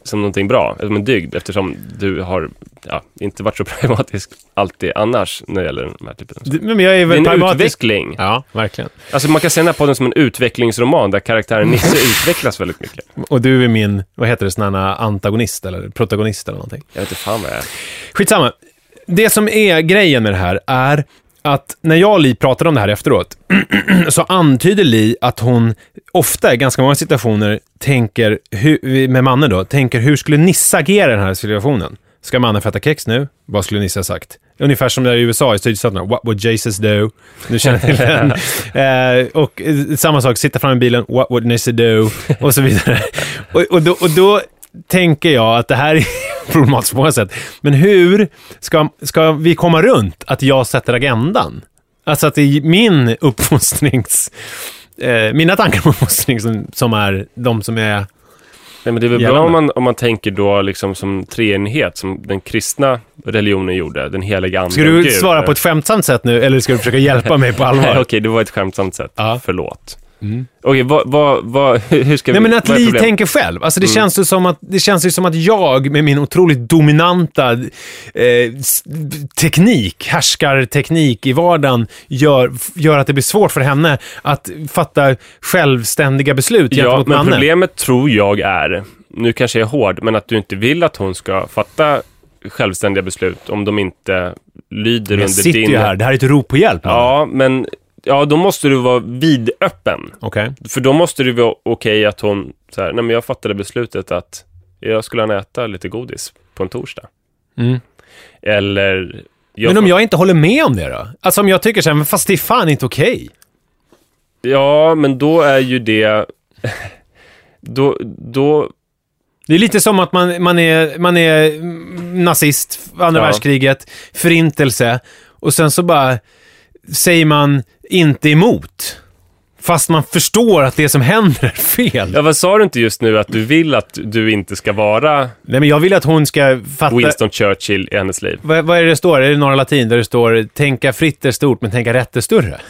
som någonting bra, som en dygd, eftersom du har ja, inte varit så pragmatisk alltid annars när det gäller den här typen av Det- Men jag är Det är väl en pragmatisk. utveckling. Ja, verkligen. Alltså man kan se den här podden som en utvecklingsroman där karaktären Nisse utvecklas väldigt mycket. Och du är min, vad heter det, sån här antagonist eller protagonist eller någonting. Jag vet inte fan vad jag är. Skitsamma. Det som är grejen med det här är att när jag och Li pratade om det här efteråt så antyder Li att hon ofta i ganska många situationer tänker, hur, med Manne då, tänker hur skulle Nisse agera i den här situationen? Ska Manne få äta kex nu? Vad skulle Nisse ha sagt? Ungefär som där i USA, i sydstaterna. What would Jesus do? Du känner till den. eh, och eh, samma sak, sitta fram i bilen. What would Nisse do? Och så vidare. och, och, då, och då tänker jag att det här är problematiskt på många sätt. Men hur ska, ska vi komma runt att jag sätter agendan? Alltså att det är min uppfostrings... Eh, mina tankar om uppfostring som, som är de som är... Nej, men det är väl Gällande. bra om man, om man tänker då liksom som treenighet, som den kristna religionen gjorde, den heliga anden. Ska du Gud. svara på ett skämtsamt sätt nu, eller ska du försöka hjälpa mig på allvar? okej, det var ett skämtsamt sätt. Ja. Förlåt. Okej, vad, vad, vad, hur ska vi... Nej men att Li tänker själv. Alltså det, Mm. känns ju som att, det känns ju som att jag med min otroligt dominanta eh, teknik, härskarteknik i vardagen, gör, gör att det blir svårt för henne att fatta självständiga beslut Ja, gentemot men Manne. problemet tror jag är, nu kanske jag är hård, men att du inte vill att hon ska fatta självständiga beslut om de inte lyder jag under sitter din... ju här, det här är ett rop på hjälp. Ja, men ja, då måste du vara vidöppen. Okej. För då måste det vara okej att hon, så här, nej men jag fattade beslutet att jag skulle han äta lite godis på en torsdag. Mm. Eller... Men om jag inte håller med om det då? Alltså om jag tycker så här, men fast det är fan inte okej. Ja, men då är ju det... då, då... Det är lite som att man, man, är, man är nazist, andra Ja. världskriget, förintelse, och sen så bara säger man inte emot. Fast man förstår att det som händer är fel. Ja, vad sa du inte just nu att du vill att du inte ska vara Nej, men jag vill att hon ska fatta... Winston Churchill i hennes liv? Vad, vad är det det står? Är det Norra Latin där det står tänka fritt är stort, men tänka rätt är större?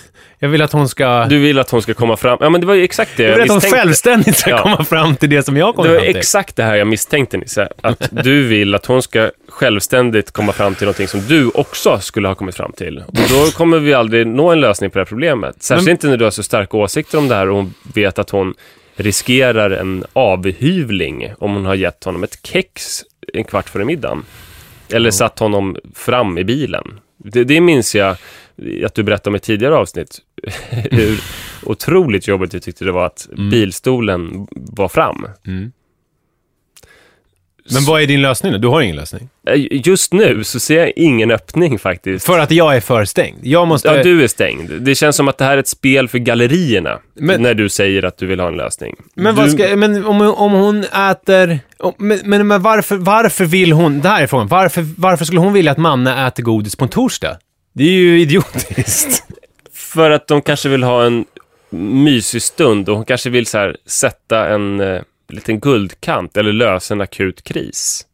Jag vill att hon ska... Du vill att hon ska komma fram... Ja, men det var ju exakt det jag jag vill att hon misstänkte. självständigt ska Ja. komma fram till det som jag Det kommer var fram till. exakt det här jag misstänkte Nisse. Att du vill att hon ska självständigt komma fram till någonting som du också skulle ha kommit fram till. Och då kommer vi aldrig nå en lösning på det här problemet. Särskilt Men- inte när du har så starka åsikter om det här och hon vet att hon riskerar en avhyvling om hon har gett honom ett kex en kvart före middagen. Eller satt honom fram i bilen. Det, det minns jag att du berättade om i tidigare avsnitt. Hur otroligt jobbigt du tyckte det var att bilstolen var fram. Men vad är din lösning då? Du har ingen lösning? Eh, Just nu så ser jag ingen öppning faktiskt. För att jag är för stängd. Jag måste... Ja, du är stängd. Det känns som att det här är ett spel för gallerierna. Men- när du säger att du vill ha en lösning. Men, du, ska, men om, om hon äter... Men, men, men varför, varför vill hon... Det här är frågan. Varför, varför skulle hon vilja att Manne äter godis på en torsdag? Det är ju idiotiskt. För att de kanske vill ha en mysig stund och hon kanske vill så här, sätta en eh, liten guldkant eller lösa en akut kris.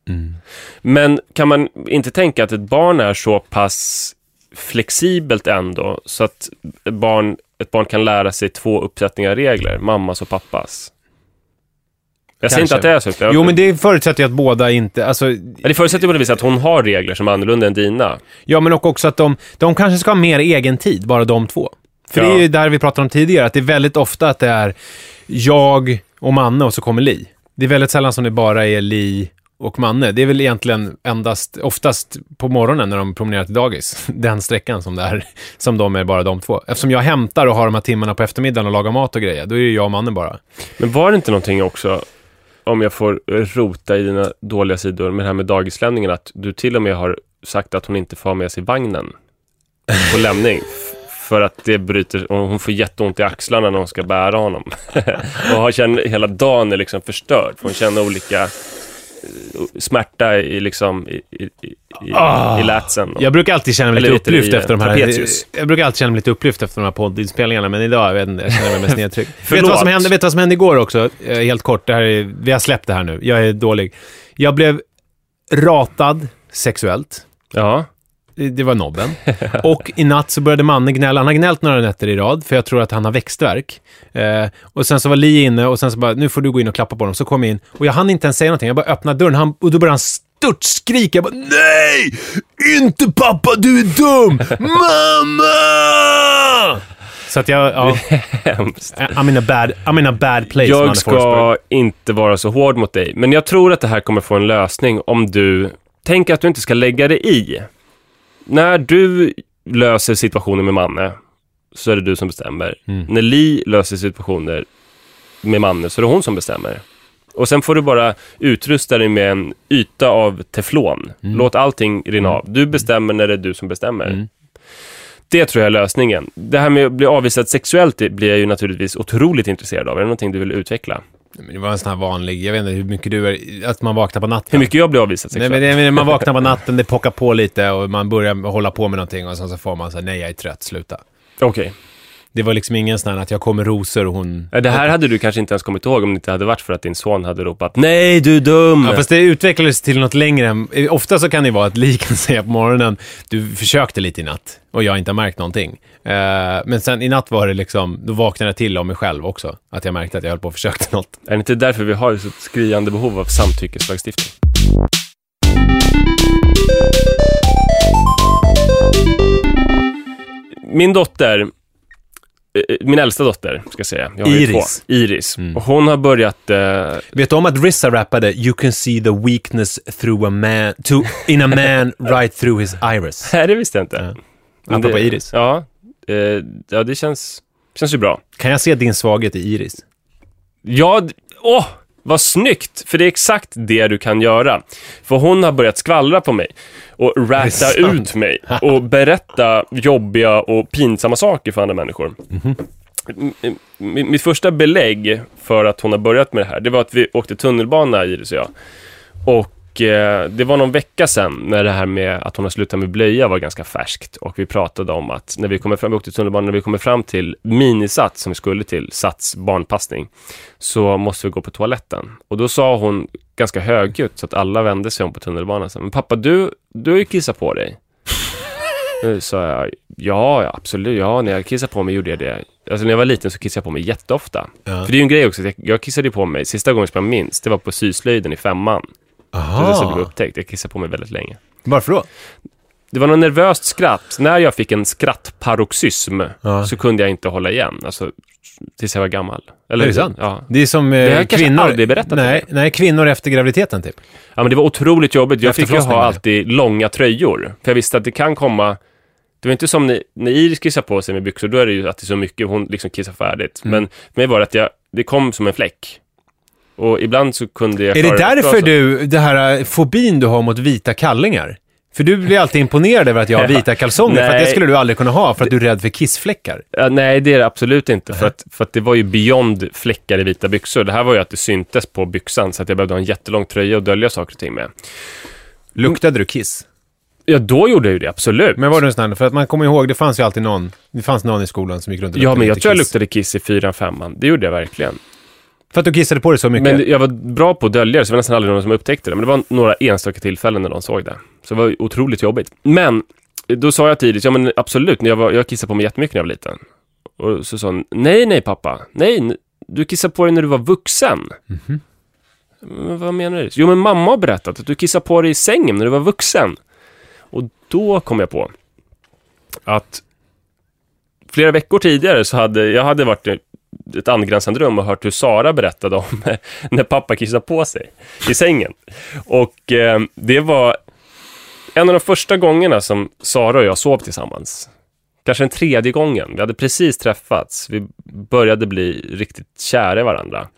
Men kan man inte tänka att ett barn är så pass flexibelt ändå så att ett barn, ett barn kan lära sig två uppsättningar regler, mammas och pappas? Jag säger inte att det är så. Jag, Jo, men det förutsätter ju att båda inte... Alltså, Ja, det förutsätter ju på det viset att hon har regler som är annorlunda än dina. ja, men också att de, de kanske ska ha mer egen tid, bara de två. För Ja. det är ju där vi pratade om tidigare, att det är väldigt ofta att det är jag och Manne och så kommer Li. Det är väldigt sällan som det bara är Li och Manne. Det är väl egentligen endast, oftast på morgonen när de promenerar till dagis, den sträckan som det är, som de är bara de två. Eftersom jag hämtar och har de här timmarna på eftermiddagen och lagar mat och grejer, då är det jag och Manne bara. Men var det inte någonting också, om jag får rota i dina dåliga sidor, med det här med dagislämningen, att du till och med har sagt att hon inte får ha med sig vagnen på lämning. För att det bryter, och hon får jätteont i axlarna när hon ska bära honom. och har känner, hela dagen är liksom förstörd, för hon känner olika smärta i, liksom, i, i, i, i, Ah. i lätsen. Och, Jag brukar alltid känna mig lite upplyft efter de här... Jag brukar alltid känna mig lite upplyft efter de här poddinspelningarna, men idag, jag vet inte, jag känner mig mest nedtryckt. vet du vad som hände, vet du vad som hände igår också? Eh, Helt kort, det här är, vi har släppt det här nu. Jag är dålig. Jag blev ratad sexuellt. ja. Det var nobben. Och i natt så började Manne gnälla. Han har gnällt några nätter i rad, för jag tror att han har växtverk. Eh, och sen så var Li inne och sen så bara, nu får du gå in och klappa på honom. Så kom jag in och jag hann inte ens säga någonting. Jag bara öppnade dörren han, och då började han störtskrika. Jag bara, nej! Inte pappa, du är dum! Mamma! Så att jag, ja. I'm in a bad, I'm in a bad place, Jag ska inte vara så hård mot dig, men jag tror att det här kommer få en lösning om du tänker att du inte ska lägga dig i. När du löser situationen med Manne, så är det du som bestämmer. Mm. När Li löser situationer med Manne, så är det hon som bestämmer. Och sen får du bara utrusta dig med en yta av teflon. Låt allting rinna av. Du bestämmer när det är du som bestämmer. Mm. Det tror jag är lösningen. Det här med att bli avvisad sexuellt blir jag ju naturligtvis otroligt intresserad av. Är det någonting du vill utveckla? Men Det var en sån här vanlig, jag vet inte hur mycket du är, att man vaknar på natten. Hur mycket jag blir avvisad Nej, sexuellt? det, men man vaknar på natten, det pockar på lite och man börjar hålla på med någonting och sen så får man säga nej jag är trött, sluta. Okej. Det var liksom ingen sån här att jag kommer rosor och hon... Det här hade du kanske inte ens kommit ihåg om det inte hade varit för att din son hade ropat Nej, du är dum! Ja, fast det utvecklades till något längre än... Ofta så kan det vara att Li kan säga på morgonen, du försökte lite i natt och jag har inte märkt någonting. Eh, men sen i natt var det liksom, då vaknade jag till av mig själv också. Att jag märkte att jag höll på och försökte något. Är det inte därför vi har så skriande behov av samtyckeslagstiftning? Min dotter, min äldsta dotter, ska jag säga. Jag har Iris. Iris. Mm. Och hon har börjat... Eh, Vet du om att Rissa rappade “You can see the weakness through a man, to, in a man right through his iris”? nej, det visste jag inte. Ja. Apropå Iris. Ja, eh, ja, det känns, känns ju bra. Kan jag se din svaghet i Iris? Ja, åh, vad snyggt! För det är exakt det du kan göra. För hon har börjat skvallra på mig och rätta ut mig och berätta jobbiga och pinsamma saker för andra människor. M- m- Mitt första belägg för att hon har börjat med det här, det var att vi åkte tunnelbana, Iris och jag. Och eh, det var någon vecka sedan när det här med att hon har slutat med blöja var ganska färskt. Och vi pratade om att när vi kommer fram, vi åkte tunnelbana, när vi kommer fram till minisats som vi skulle till, Sats barnpassning, så måste vi gå på toaletten. Och då sa hon ganska högljutt så att alla vände sig om på tunnelbanan. Så, Men pappa, du, du har ju kissat på dig. Nu sa jag, ja, absolut, ja, när jag kissade på mig gjorde jag det. Alltså när jag var liten så kissade jag på mig jätteofta. Ja. För det är ju en grej också, jag, jag kissade på mig, sista gången som jag minns, det var på syslöjden i femman. Det var så jag blev upptäckt, jag kissade på mig väldigt länge. Varför då? Det var något nervöst skratt. När jag fick en skrattparoxysm Ja. så kunde jag inte hålla igen. Alltså, tills jag var gammal. Eller, Är det sant? Ja. Det är som Det har eh, jag kanske kvinnor... aldrig berättat nej, för nej, kvinnor efter graviditeten typ. ja, men det var otroligt jobbigt. Jag Efter fick ju ha alltid långa tröjor. För jag visste att det kan komma... Det var inte som när, när Iris kissar på sig med byxor, då är det ju att det är så mycket, hon liksom kissar färdigt. Mm. Men för mig var det att jag, det kom som en fläck. Och ibland så kunde jag Är det därför du, det här eh, fobin du har mot vita kallingar? För du blir alltid imponerad över att jag har vita kalsonger, för att det skulle du aldrig kunna ha för att du är rädd för kissfläckar. Ja, nej, det är det absolut inte. För att, för att det var ju beyond fläckar i vita byxor. Det här var ju att det syntes på byxan, så att jag behövde ha en jättelång tröja och dölja saker och ting med. Luktade du kiss? Ja, då gjorde jag ju det, absolut. Men var du en sån här, för att man kommer ihåg, det fanns ju alltid någon, det fanns någon i skolan som gick runt och ja, luktade men jag tror jag kiss. luktade kiss i fyran, femman. Det gjorde jag verkligen. För att du kissade på dig så mycket? Men jag var bra på att dölja det, så det var nästan aldrig någon som upptäckte det. Men det var några enstaka tillfällen när någon såg det. Så det var otroligt jobbigt. Men, då sa jag tidigt, ja men absolut, jag, var, jag kissade på mig jättemycket när jag var liten. Och så sa hon, nej, nej pappa, nej, du kissade på dig när du var vuxen. Men vad menar du? Jo, men mamma har berättat att du kissade på dig i sängen när du var vuxen. Och då kom jag på att flera veckor tidigare så hade jag hade varit ett angränsande rum och hört hur Sara berättade om när pappa kissade på sig i sängen. Och eh, det var en av de första gångerna som Sara och jag sov tillsammans. Kanske den tredje gången. Vi hade precis träffats. Vi började bli riktigt kära i varandra.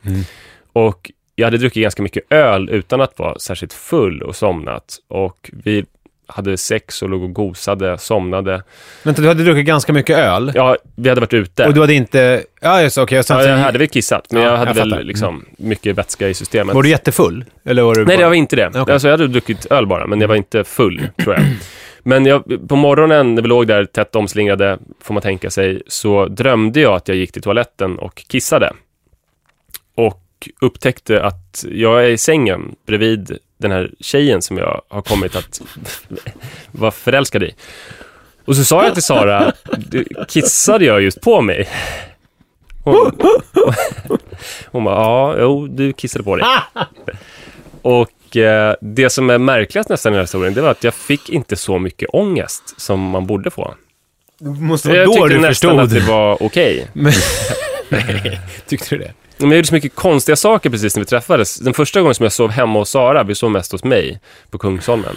Och jag hade druckit ganska mycket öl utan att vara särskilt full och somnat. Och vi hade sex och låg och gosade, somnade. Vänta, du hade druckit ganska mycket öl. Ja, vi hade varit ute. Och du hade inte... Ja, just okej. Ja, jag hade väl kissat, men Ja, jag hade jag väl fattar. liksom mycket vätska i systemet. Var du jättefull? Eller var du Nej, bara... jag var inte det. Okej. Alltså, jag hade druckit öl bara, men jag var inte full, tror jag. Men jag, på morgonen när vi låg där tätt omslingrade, får man tänka sig, så drömde jag att jag gick till toaletten och kissade. Och upptäckte att jag är i sängen bredvid den här tjejen som jag har kommit att vara förälskad i. Och så sa jag till Sara, "Du, kissade jag just på mig? Hon, hon bara, ja, jo, du kissade på dig. Och eh, det som är märkligast nästan i den här historien, det var att jag fick inte så mycket ångest som man borde få. Det måste Jag vara då tyckte du nästan förstod. att det var okej. Nej, tyckte du det? Men jag gjorde så mycket konstiga saker precis när vi träffades. Den första gången som jag sov hemma hos Sara, vi sov mest hos mig på Kungsholmen.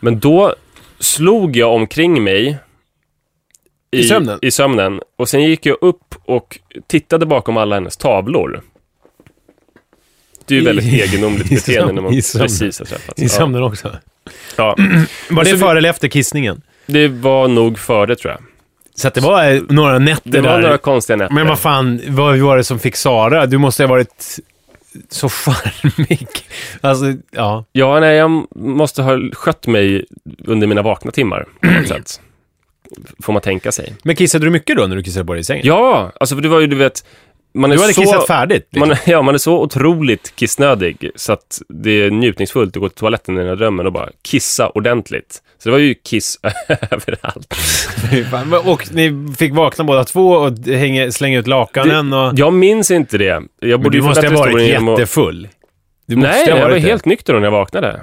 Men då slog jag omkring mig I sömnen? i sömnen. Och sen gick jag upp och tittade bakom alla hennes tavlor. Det är ju I- väldigt egendomligt i beteende sömn- när man i precis har träffats. I sömnen också. Ja. Var det så vi- före eller efter kissningen? Det var nog före tror jag. Så att det var eh, några nätter Det var där. några konstiga nätter. Men vad fan, vad var det som fick Sara? Du måste ha varit så charmig. Alltså, ja. Ja, nej, jag måste ha skött mig under mina vakna timmar på något sätt. Får man tänka sig. Men kissade du mycket då när du kissade på dig i sängen? Ja, alltså för det var ju, du vet... Man är Du hade så, kissat färdigt? Liksom. Man, ja, man är så otroligt kissnödig så att det är njutningsfullt att gå till toaletten i den här drömmen och bara kissa ordentligt. Så det var ju kiss överallt. Och ni fick vakna båda två och hänga, slänga ut lakanen och... Jag minns inte det. Jag Men borde du ju få måste ha varit jättefull. Du måste Nej, jag var det. helt nykter när jag vaknade.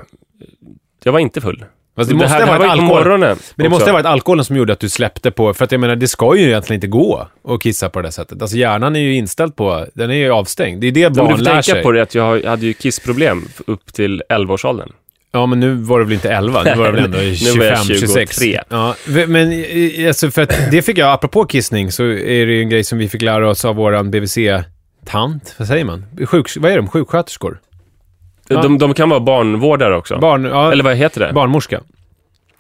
Jag var inte full. Fast det måste här, ha varit alkohol. morgonen. Men det måste ha varit alkoholen som gjorde att du släppte på, för att jag menar, det ska ju egentligen inte gå att kissa på det där sättet. Alltså hjärnan är ju inställd på, den är ju avstängd. Det är det Men du barn får lär tänka sig. på det att jag hade ju kissproblem upp till 11-årsåldern. Ja, men nu var det väl inte 11, nu var det väl ändå Nu 25, var jag 26. 23. Ja, men eh, alltså för att det fick jag, apropå kissning, så är det ju en grej som vi fick lära oss av våran BVC-tant, vad säger man? Sjuk, vad är de? Sjuksköterskor? Ja. De, de kan vara barnvårdare också. Barn, ja, Eller vad heter det? Barnmorska.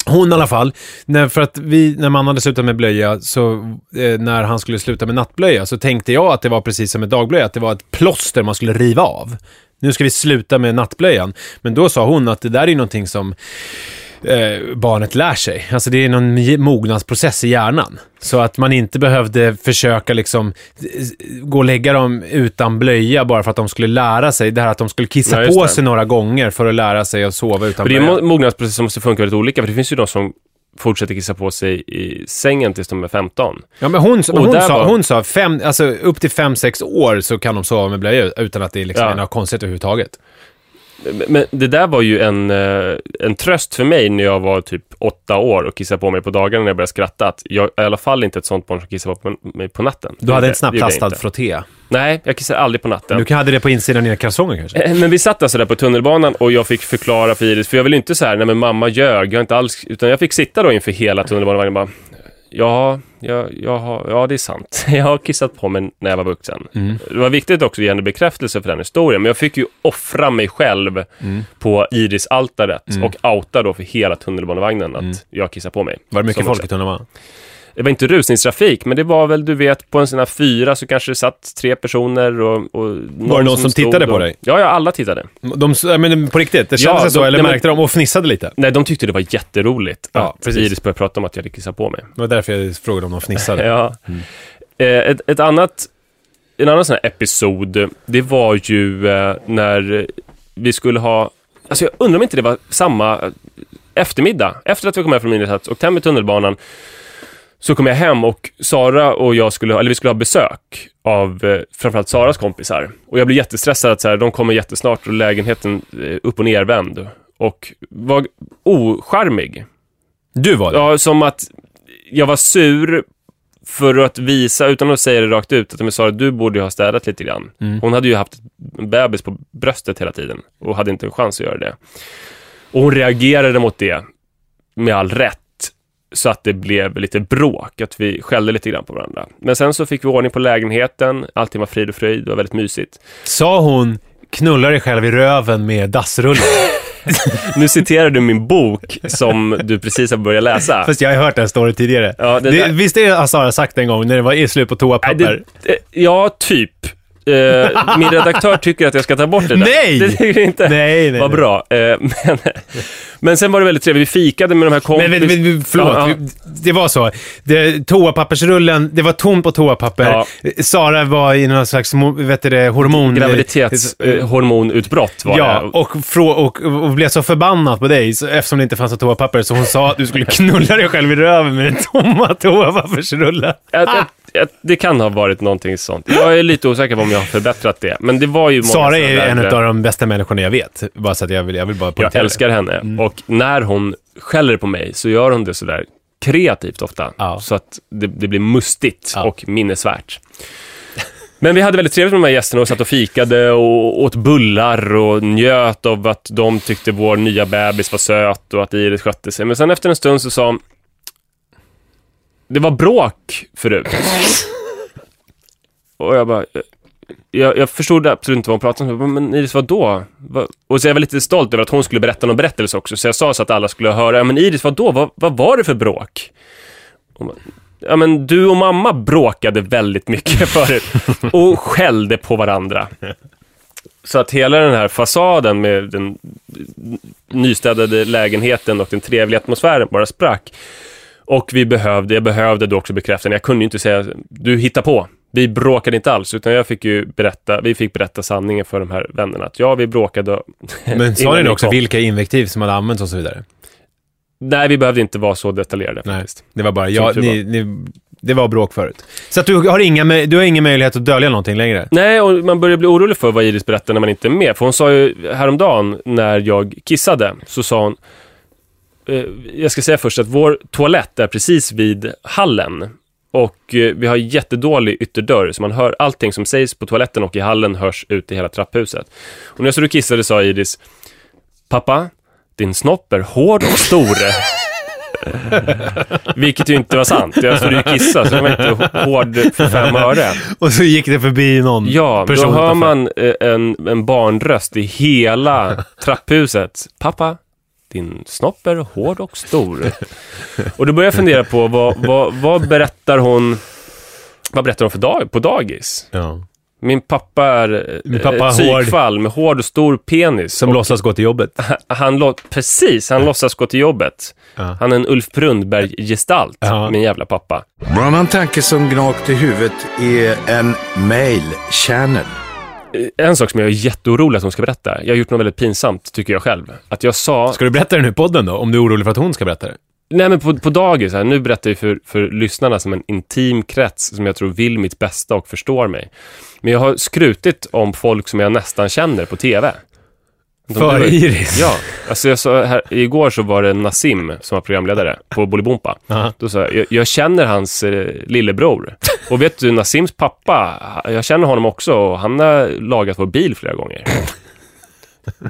Hon i alla fall, när, för att vi, när man hade slutat med blöja, så eh, när han skulle sluta med nattblöja, så tänkte jag att det var precis som med dagblöja, att det var ett plåster man skulle riva av. Nu ska vi sluta med nattblöjan. Men då sa hon att det där är någonting som eh, barnet lär sig. Alltså det är någon mognadsprocess i hjärnan. Så att man inte behövde försöka liksom eh, gå och lägga dem utan blöja bara för att de skulle lära sig. Det här att de skulle kissa Ja, på sig några gånger för att lära sig att sova utan För det är blöja. en mo- mognadsprocess som måste funka väldigt olika, för det finns ju de som fortsätter kissa på sig i sängen tills de är 15. Ja, men hon, Och hon, sa, var- hon sa fem, alltså upp till fem sex år så kan de sova med blöja utan att det liksom Ja. är något konstigt överhuvudtaget. Men det där var ju en, eh, en tröst för mig när jag var typ åtta år och kissade på mig på dagarna när jag började skratta. Att jag är i alla fall inte ett sånt barn som kissar på mig på natten. Du hade Det- en inte. frotté. Nej, jag kissar aldrig på natten. Du kan- hade det på insidan av dina kalsonger kanske? Eh, Men vi satt alltså där på tunnelbanan och jag fick förklara för Iris, för jag vill inte så här, nej men mamma ljög, jag inte alls, utan jag fick sitta då inför hela tunnelbanevagnen och bara, ja, jag, jag har, ja det är sant, jag har kissat på mig när jag var vuxen. Det var viktigt också att ge henne bekräftelse för den historien, men jag fick ju offra mig själv på Iris-altaret och outa då för hela tunnelbanevagnen att jag kissar på mig. Var det mycket folk i tunnelbanan? Det var inte rusningstrafik, men det var väl, du vet, på en sån här fyra så kanske det satt tre personer och... och Var det någon som stod tittade på och- dig? Ja, ja, alla tittade. De, men på riktigt, det kändes Ja, så? de- Eller nej, men- märkte de och fnissade lite? Nej, de tyckte det var jätteroligt Ja, att precis. Iris började prata om att jag hade kissat på mig. Det var därför jag frågade om de fnissade. Ja. Eh, ett, ett annat, en annan sån här episod, det var ju eh, när vi skulle ha, alltså jag undrar om inte det var samma eftermiddag, efter att vi kom hem från Minirätt och åkt hem med tunnelbanan, Så kom jag hem och Sara och jag skulle, eller vi skulle ha besök av eh, framförallt Saras kompisar. Och jag blev jättestressad att så här, de kommer jättesnart och lägenheten eh, upp och nervänd. Och var ocharmig. Du var det? Ja, som att jag var sur för att visa, utan att säga det rakt ut, att jag sa att du borde ju ha städat lite grann. Mm. Hon hade ju haft en bebis på bröstet hela tiden och hade inte en chans att göra det. Och hon reagerade mot det med all rätt. Så att det blev lite bråk, att vi skällde lite grann på varandra. Men sen så fick vi ordning på lägenheten, allting var frid och fröjd, det var väldigt mysigt. Sa hon knulla dig själv i röven med dassrullen? Nu citerar du min bok som du precis har börjat läsa. Fast jag har hört den story tidigare. Ja, det det, där- visst är det Sara sagt en gång när det var i slut på toapapper? det, eh, ja, typ. Eh, min redaktör tycker att jag ska ta bort det där. Nej! Det tycker inte. Nej, nej, Vad bra. Eh, men, men sen var det väldigt trevligt. Vi fikade med de här kompis... Men, men, men förlåt, Ja, ja. Det var så. Det, toapappersrullen, det var tomt på toapapper. Ja. Sara var i någon slags vet du hormon... Graviditetshormonutbrott var Ja, det. och, frå, och, och blev så förbannad på dig så, eftersom det inte fanns något toapapper så hon sa att du skulle knulla dig själv i röven med den tomma toapappersrullen. Jag, jag, det kan ha varit någonting sånt. Jag är lite osäker på om jag har förbättrat det. Men det var ju många Sara är ju en av de bästa människorna jag vet. Bara så att jag vill, jag vill bara Jag älskar henne. Mm. Och när hon skäller på mig så gör hon det sådär kreativt ofta. Ja. Så att det, det blir mustigt Ja. och minnesvärt. Men vi hade väldigt trevligt med de här gästerna och satt och fikade och åt bullar och njöt av att de tyckte vår nya bebis var söt och att Iris skötte sig. Men sen efter en stund så sa det var bråk förut. och jag bara, jag, jag förstod absolut inte vad hon pratade om. Men Iris, vad då? Och så jag var lite stolt över att hon skulle berätta någon berättelse också. Så jag sa så att alla skulle höra. Ja, men Iris, vad då? Vad, vad var det för bråk? Bara, Ja, men du och mamma bråkade väldigt mycket förut och skällde på varandra. Så att hela den här fasaden med den nystädade lägenheten och den trevliga atmosfären bara sprack. Och vi behövde, jag behövde då också bekräfta, jag kunde ju inte säga, du hittar på. Vi bråkade inte alls, utan jag fick ju berätta, vi fick berätta sanningen för de här vännerna. Att ja, vi bråkade. Men sa ni också vilka invektiv som hade använts och så vidare? Nej, vi behövde inte vara så detaljerade Nej, faktiskt. det var bara, ja, ni, ni, det var bråk förut. Så att du har, inga, du har ingen möjlighet att dölja någonting längre? Nej, och man börjar bli orolig för vad Iris berättar när man inte är med. För hon sa ju häromdagen när jag kissade, så sa hon, jag ska säga först att vår toalett är precis vid hallen. Och eh, vi har jättedålig ytterdörr, så man hör allting som sägs på toaletten och i hallen hörs ut i hela trapphuset. Och när jag stod och kissade sa Iris, pappa, din snopp är hård och stor. Vilket ju inte var sant. Jag stod ju och kissade, så den var inte hård för fem öre. Och så gick det förbi någon Ja, då person hör man eh, en, en barnröst i hela trapphuset. Pappa, din snopp är hård och stor. Och då börjar jag fundera på vad, vad, vad berättar hon vad berättar hon för dag, på dagis? Ja. Min pappa är eh, Min pappa ett är hård. psykfall med hård och stor penis. Som Och låtsas gå till jobbet. han lå- Precis, han låtsas gå till jobbet. Ja. Han är en Ulf Brundberg-gestalt, Ja. min jävla pappa. En annan tanke som gnagt i huvudet är en mail channel. Eh, En sak som jag är jätteorolig att hon ska berätta. Jag har gjort något väldigt pinsamt, tycker jag själv. Att jag sa... Ska du berätta det nu i podden då? Om du är orolig för att hon ska berätta det? Nej men på, på dagis, här, nu berättar jag för, för lyssnarna som en intim krets som jag tror vill mitt bästa och förstår mig. Men jag har skrutit om folk som jag nästan känner på TV. För Iris? Ja, alltså jag sa här, igår så var det Nassim som var programledare på Bolibompa. Då sa jag, jag, jag känner hans eh, lillebror. Och vet du, Nassims pappa, jag känner honom också och han har lagat vår bil flera gånger.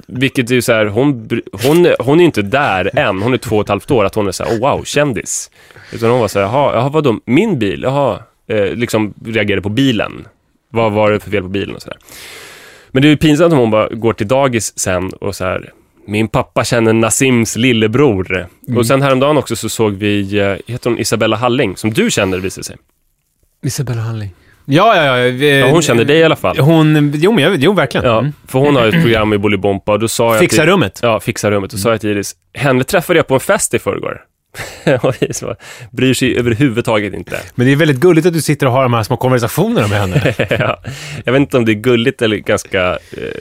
Vilket är ju så här, hon, hon, hon är inte där än. Hon är två och ett halvt år, att hon är så här, oh wow, kändis. Utan hon var så här, jaha, jaha vadå, min bil? Jaha, eh, liksom reagerade på bilen. Vad var det för fel på bilen och så där. Men det är ju pinsamt om hon bara går till dagis sen och så här, min pappa känner Nassims lillebror. Och sen häromdagen också så såg vi, eh, heter hon Isabella Halling, som du känner visade sig. Isabella Halling. Ja, ja, ja. vi- Ja, hon känner dig i alla fall. Hon, jo, men jag, jo verkligen. Ja, Mm. för hon har ett program i Bolibompa och då sa jag Fixa till, rummet. Ja, fixa rummet. Och sa jag till Iris, henne träffade jag på en fest i förrgår. Bryr sig överhuvudtaget inte. Men det är väldigt gulligt att du sitter och har de här små konversationerna med henne. ja, jag vet inte om det är gulligt eller ganska eh,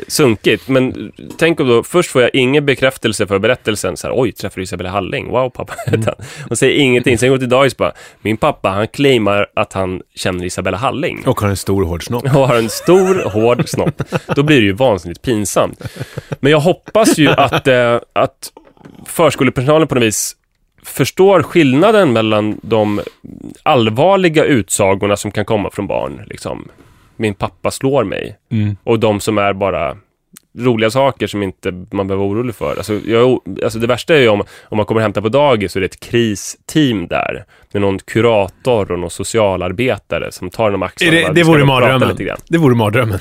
sunkigt, men tänk om då, först får jag ingen bekräftelse för berättelsen, så här, oj, träffade du Isabella Halling, wow pappa. Mm. Hon säger ingenting, sen går till dagis bara, min pappa han claimar att han känner Isabella Halling. Och har en stor hård snopp. Och har en stor hård snopp. Då blir det ju vansinnigt pinsamt. Men jag hoppas ju att, eh, att förskolepersonalen på något vis förstår skillnaden mellan de allvarliga utsagorna som kan komma från barn, liksom, min pappa slår mig, Mm. och de som är bara roliga saker som inte man behöver vara orolig för. Alltså, jag, alltså det värsta är ju om, om man kommer och hämtar på dagis och det är ett kristeam där med någon kurator och någon socialarbetare som tar dem axlarna. Det, det vore mardrömmen. Det vore mardrömmen.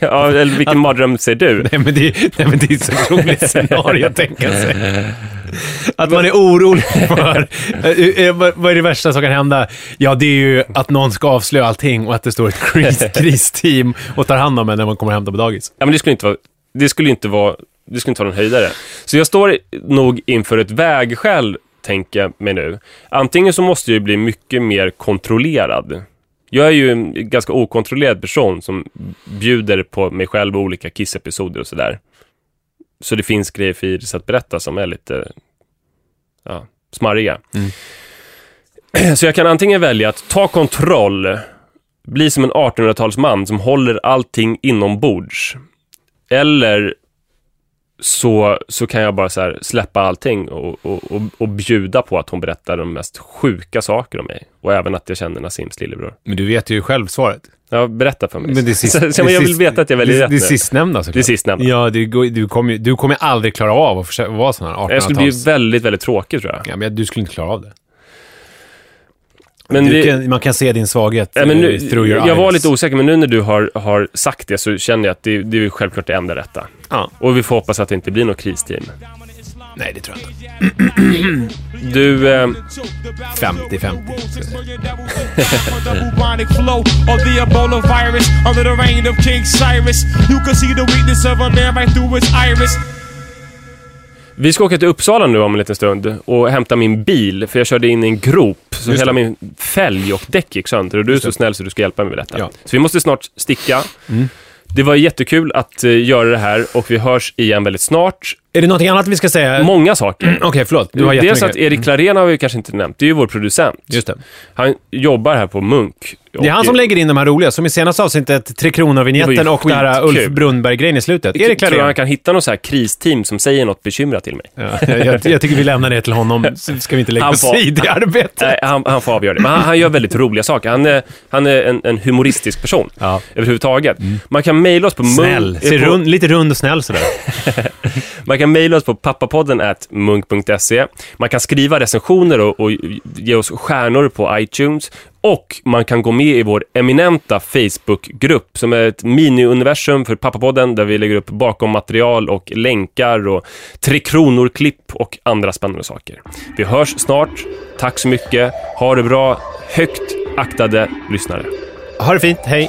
ja, eller vilken mardröm ser du? Nej men, det, nej, men det är ett så roligt scenario att tänka sig. Att man är orolig för... eh, eh, vad- Vad är det värsta som kan hända? Ja, det är ju att någon ska avslöja allting och att det står ett kris, kristeam och tar hand om en när man kommer hämtar på dagis. Ja, men det skulle inte vara, det skulle inte vara, det skulle inte vara någon höjdare. Så jag står nog inför ett vägskäl, tänker jag mig nu. Antingen så måste jag bli mycket mer kontrollerad. Jag är ju en ganska okontrollerad person som bjuder på mig själv och olika kissepisoder och sådär. Så det finns grejer för Iris att berätta som är lite ja, smarriga. Så jag kan antingen välja att ta kontroll, bli som en 1800-talsman som håller allting inombords. Eller så, så kan jag bara så släppa allting och, och, och, och bjuda på att hon berättar de mest sjuka saker om mig. Och även att jag känner Nasims lillebror. Men du vet ju själv svaret. Ja, berätta för mig. Men det sist, så, så, men jag vill veta att jag väljer det, rätt Det nu. sistnämnda såklart. Det sistnämnda. Ja, du, du kommer ju- du kommer aldrig klara av att försöka vara sån här 1800-tals... Jag skulle bli väldigt, väldigt tråkig tror jag. Ja, men du skulle inte klara av det. Men du det- kan, man kan se din svaghet Ja, men nu, eh, through your jag var eyes. lite osäker, men nu när du har, har sagt det så känner jag att det, det är självklart det enda rätta. Ja. Och vi får hoppas att det inte blir något kristeam. Nej, det tror jag inte. Du, eh, 50-50. bubonic vi ska åka till Uppsala nu om en liten stund och hämta min bil, för jag körde in i en grop. Så Just hela det. min fälg och däck gick sönder och du är så snäll så du ska hjälpa mig med detta. Ja. Så vi måste snart sticka. Mm. Det var jättekul att eh, göra det här och vi hörs igen väldigt snart. Är det någonting annat vi ska säga? Många saker. Okej, förlåt. Du har Dels att Erik Klarén har vi kanske inte nämnt. Det är ju vår producent. Just det. Han jobbar här på Munk. Det är han som lägger in de här roliga, som i senaste avsnittet, Tre Kronor-vinjetten och det här. Ulf Brunnberg-grejen i slutet. Erik tror han Klarén. kan hitta något så här kristeam som säger något bekymrat till mig. Ja, jag, jag tycker vi lämnar det till honom, så ska vi inte lägga Han oss i det arbetet. Nej, han, han får avgöra det. Men han, han gör väldigt roliga saker. Han är, han är en, en humoristisk person Ja. överhuvudtaget. Man kan mejla oss på Snäll. munk- på, rund, lite rund och snäll sådär. Man kan mejla oss på pappapodden at munk.se. Man kan skriva recensioner och, och ge oss stjärnor på iTunes. Och man kan gå med i vår eminenta Facebookgrupp som är ett mini-universum för Pappapodden där vi lägger upp bakom material och länkar och Tre Kronor-klipp och andra spännande saker. Vi hörs snart. Tack så mycket. Ha det bra. Högt aktade lyssnare. Ha det fint, hej.